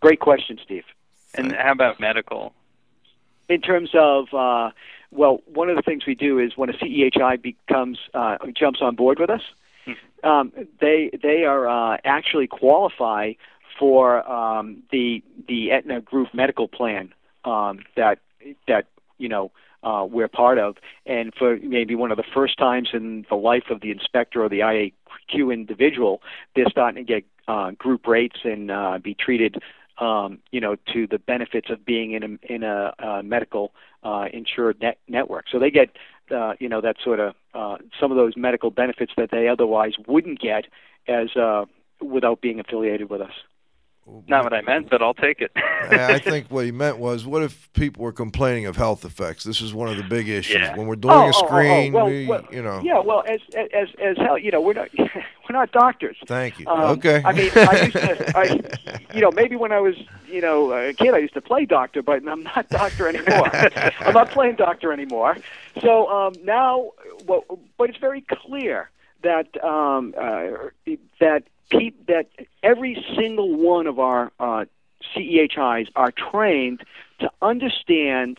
Speaker 5: Great question, Steve.
Speaker 8: And how about medical?
Speaker 5: In terms of, uh, well, one of the things we do is when a CEHI becomes uh, jumps on board with us, um, they they are uh, actually qualify for um, the the Aetna Group medical plan um, that that you know uh, we're part of, and for maybe one of the first times in the life of the inspector or the IAQ individual, they're starting to get uh, group rates and uh, be treated, um, you know, to the benefits of being in a in a, uh medical uh, insured net network. So they get, uh, you know, that sort of uh, some of those medical benefits that they otherwise wouldn't get as uh, without being affiliated with us.
Speaker 8: Not what I meant, but I'll take it.
Speaker 1: I think what he meant was, what if people were complaining of health effects? This is one of the big issues.
Speaker 8: Yeah.
Speaker 1: When we're doing
Speaker 5: Oh,
Speaker 1: a
Speaker 5: oh, oh, oh,
Speaker 1: screen,
Speaker 5: well,
Speaker 1: we,
Speaker 5: well,
Speaker 1: you know.
Speaker 5: Yeah, well, as as as hell, you know, we're not we're not doctors.
Speaker 1: Thank you.
Speaker 5: Um,
Speaker 1: okay.
Speaker 5: I mean, I used to, I, you know, maybe when I was, you know, a kid, I used to play doctor, but I'm not doctor anymore. I'm not playing doctor anymore. So um, now, well, but it's very clear that um, uh, that that every single one of our uh, CEHIs are trained to understand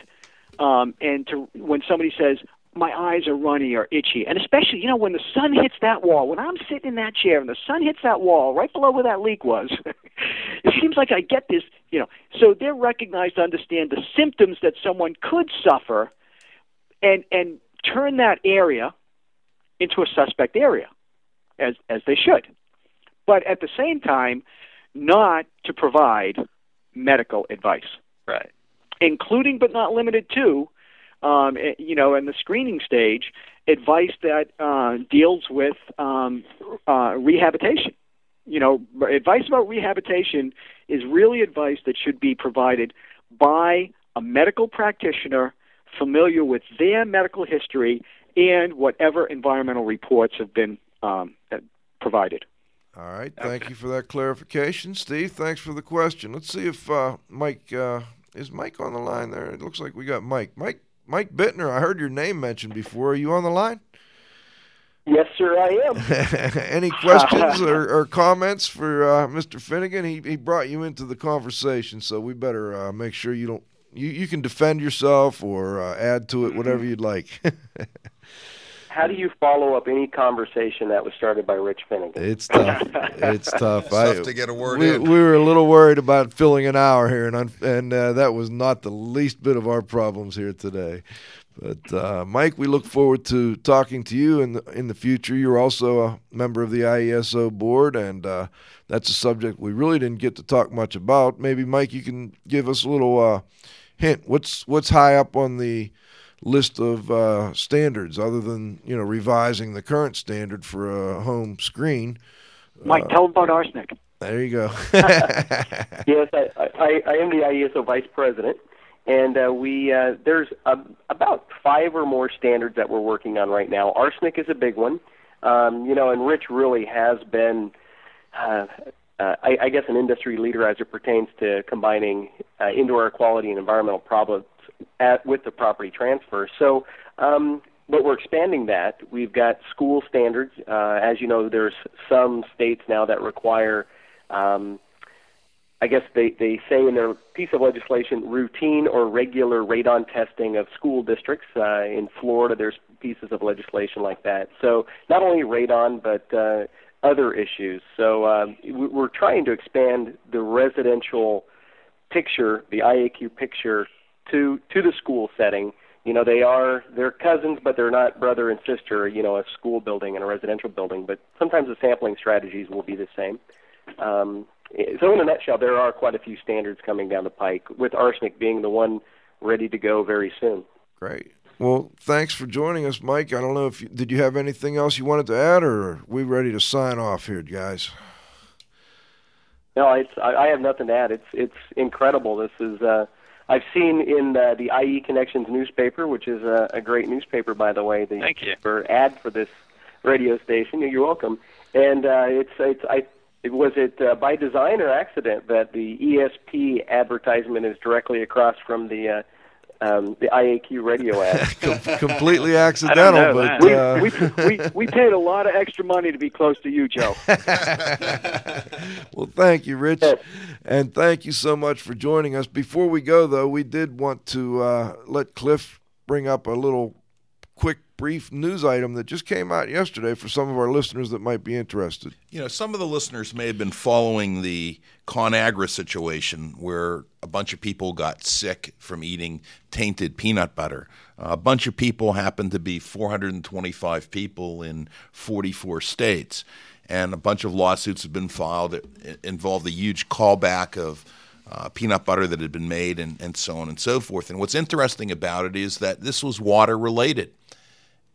Speaker 5: um, and to when somebody says my eyes are runny or itchy, and especially you know when the sun hits that wall. When I'm sitting in that chair and the sun hits that wall right below where that leak was, it seems like I get this. You know, so they're recognized to understand the symptoms that someone could suffer, and and turn that area into a suspect area, as as they should. But at the same time, not to provide medical advice.
Speaker 8: Right.
Speaker 5: including but not limited to, um, eh, you know, in the screening stage, advice that uh, deals with um, uh, rehabilitation. You know, advice about rehabilitation is really advice that should be provided by a medical practitioner familiar with their medical history and whatever environmental reports have been um, uh, provided.
Speaker 1: All right. Thank you for that clarification, Steve. Thanks for the question. Let's see if uh, Mike uh, is Mike on the line there. It looks like we got Mike. Mike Mike Bittner. I heard your name mentioned before. Are you on the line?
Speaker 9: Yes, sir, I am.
Speaker 1: Any questions or, or comments for uh, Mr. Finigan? He he brought you into the conversation, so we better uh, make sure you don't. You, you can defend yourself or uh, add to it, whatever you'd like.
Speaker 9: How do you follow up any conversation that was started by Rich Finigan?
Speaker 1: It's tough. It's tough.
Speaker 2: It's tough to get a word
Speaker 1: we,
Speaker 2: in.
Speaker 1: We were a little worried about filling an hour here, and and uh, that was not the least bit of our problems here today. But uh, Mike, we look forward to talking to you in the in the future. You're also a member of the IESO board, and uh, that's a subject we really didn't get to talk much about. Maybe Mike, you can give us a little uh, hint. What's what's high up on the list of uh, standards other than you know revising the current standard for a home screen?
Speaker 5: Mike,
Speaker 1: Uh,
Speaker 5: tell them about arsenic.
Speaker 1: There you go.
Speaker 9: yes, I, I, I am the IESO vice president, and uh, we uh, there's a, about five or more standards that we're working on right now. Arsenic is a big one, um, you know, and Rich really has been, uh, uh, I, I guess, an industry leader as it pertains to combining uh, indoor air quality and environmental problems at, with the property transfer. So. Um, but we're expanding that. We've got school standards. Uh, as you know, there's some states now that require um, I guess they, they say in their piece of legislation routine or regular radon testing of school districts. Uh, in Florida, there's pieces of legislation like that. So not only radon, but uh, other issues. So we- we're trying to expand the residential picture, the IAQ picture, to to the school setting. You know, they are they're cousins, but they're not brother and sister. You know, a school building and a residential building. But sometimes the sampling strategies will be the same. Um, so, in a nutshell, there are quite a few standards coming down the pike, with arsenic being the one ready to go very soon.
Speaker 1: Great. Well, thanks for joining us, Mike. I don't know if you, did you have anything else you wanted to add, or are we ready to sign off here, guys?
Speaker 9: No, it's I, I have nothing to add. It's it's incredible. This is uh, I've seen in uh, the IE Connections newspaper, which is a, a great newspaper, by the way. The
Speaker 8: Thank you.
Speaker 9: For ad for this radio station. You're welcome. And uh, it's it's I it was it uh, by design or accident that the ESP advertisement is directly across from the uh, um, the IAQ radio ad.
Speaker 1: Completely accidental, but
Speaker 5: we,
Speaker 1: uh,
Speaker 5: we, we, we paid a lot of extra money to be close to you, Joe.
Speaker 1: well, thank you, Rich, and thank you so much for joining us. Before we go, though, we did want to uh, let Cliff bring up a little quick, brief news item that just came out yesterday for some of our listeners that might be interested.
Speaker 2: You know, some of the listeners may have been following the ConAgra situation where a bunch of people got sick from eating tainted peanut butter. Uh, a bunch of people happened to be 425 people in 44 states. And a bunch of lawsuits have been filed that involved a huge callback of uh, peanut butter that had been made and, and so on and so forth. And what's interesting about it is that this was water related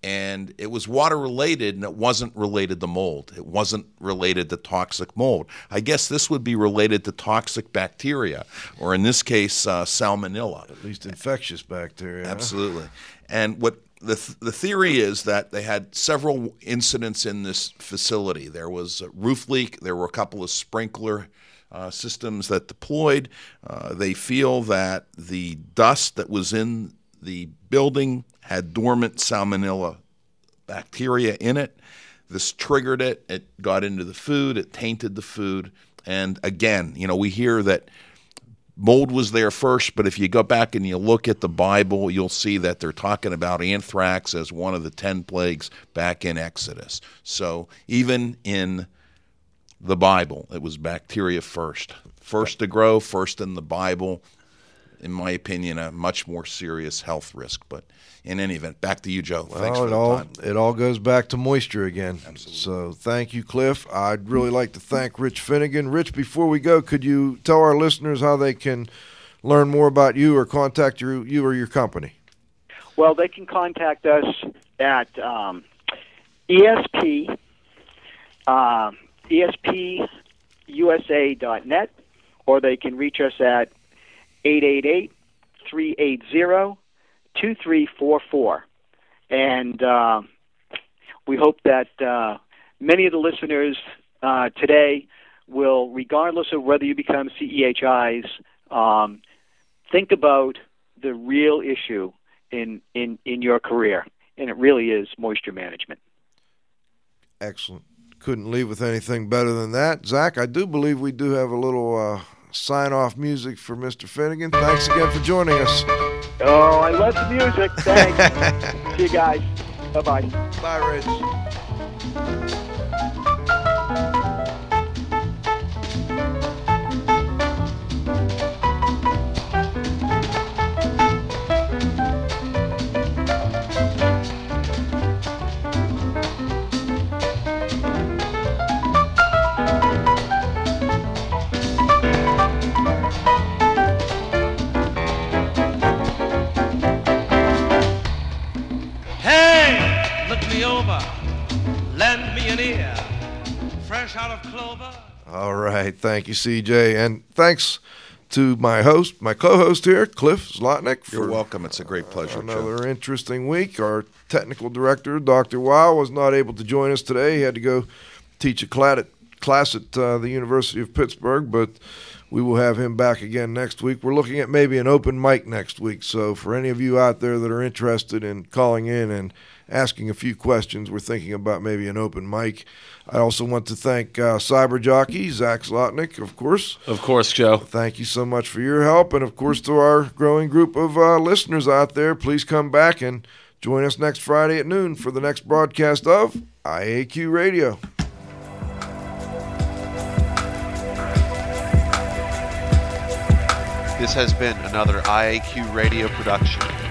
Speaker 2: and it was water related and it wasn't related to mold. It wasn't related to toxic mold. I guess this would be related to toxic bacteria, or in this case, uh, salmonella.
Speaker 1: At least infectious bacteria.
Speaker 2: Absolutely. And what the, th- the theory is that they had several incidents in this facility. There was a roof leak, there were a couple of sprinkler uh, systems that deployed. Uh, they feel that the dust that was in the building had dormant salmonella bacteria in it. This triggered it. It got into the food. It tainted the food. And again, you know, we hear that mold was there first, but if you go back and you look at the Bible, you'll see that they're talking about anthrax as one of the 10 plagues back in Exodus. So even in the Bible, it was bacteria first. First to grow, first in the Bible. In my opinion, a much more serious health risk. But in any event, back to you, Joe. Thanks
Speaker 1: Well,
Speaker 2: for
Speaker 1: it
Speaker 2: the
Speaker 1: all
Speaker 2: time.
Speaker 1: it all goes back to moisture again. Absolutely. So thank you, Cliff. I'd really like to thank Rich Finigan. Rich, before we go, could you tell our listeners how they can learn more about you or contact your, you or your company?
Speaker 5: Well, they can contact us at um, ESP, uh, ESPUSA.net, or they can reach us at 888 380 2344. And uh, we hope that uh, many of the listeners uh, today will, regardless of whether you become CEHIs, um, think about the real issue in, in, in your career, and it really is moisture management.
Speaker 1: Excellent. Couldn't leave with anything better than that. Zach, I do believe we do have a little uh, sign off music for Mr. Finigan. Thanks again for joining us.
Speaker 5: Oh, I love the music. Thanks. See you guys. Bye bye.
Speaker 1: Bye, Rich. Right. Thank you, CJ. And thanks to my host, my co host here, Cliff Slotnick.
Speaker 2: You're welcome. It's a great pleasure, Joe.
Speaker 1: Another interesting week. Our technical director, Dr. Wow, was not able to join us today. He had to go teach a class at uh, the University of Pittsburgh, but we will have him back again next week. We're looking at maybe an open mic next week. So for any of you out there that are interested in calling in and asking a few questions, we're thinking about maybe an open mic. I also want to thank uh, Cyber Jockey, Zach Slotnick, of course.
Speaker 3: Of course, Joe.
Speaker 1: Thank you so much for your help. And of course, to our growing group of uh, listeners out there, please come back and join us next Friday at noon for the next broadcast of IAQ Radio.
Speaker 3: This has been another IAQ radio production.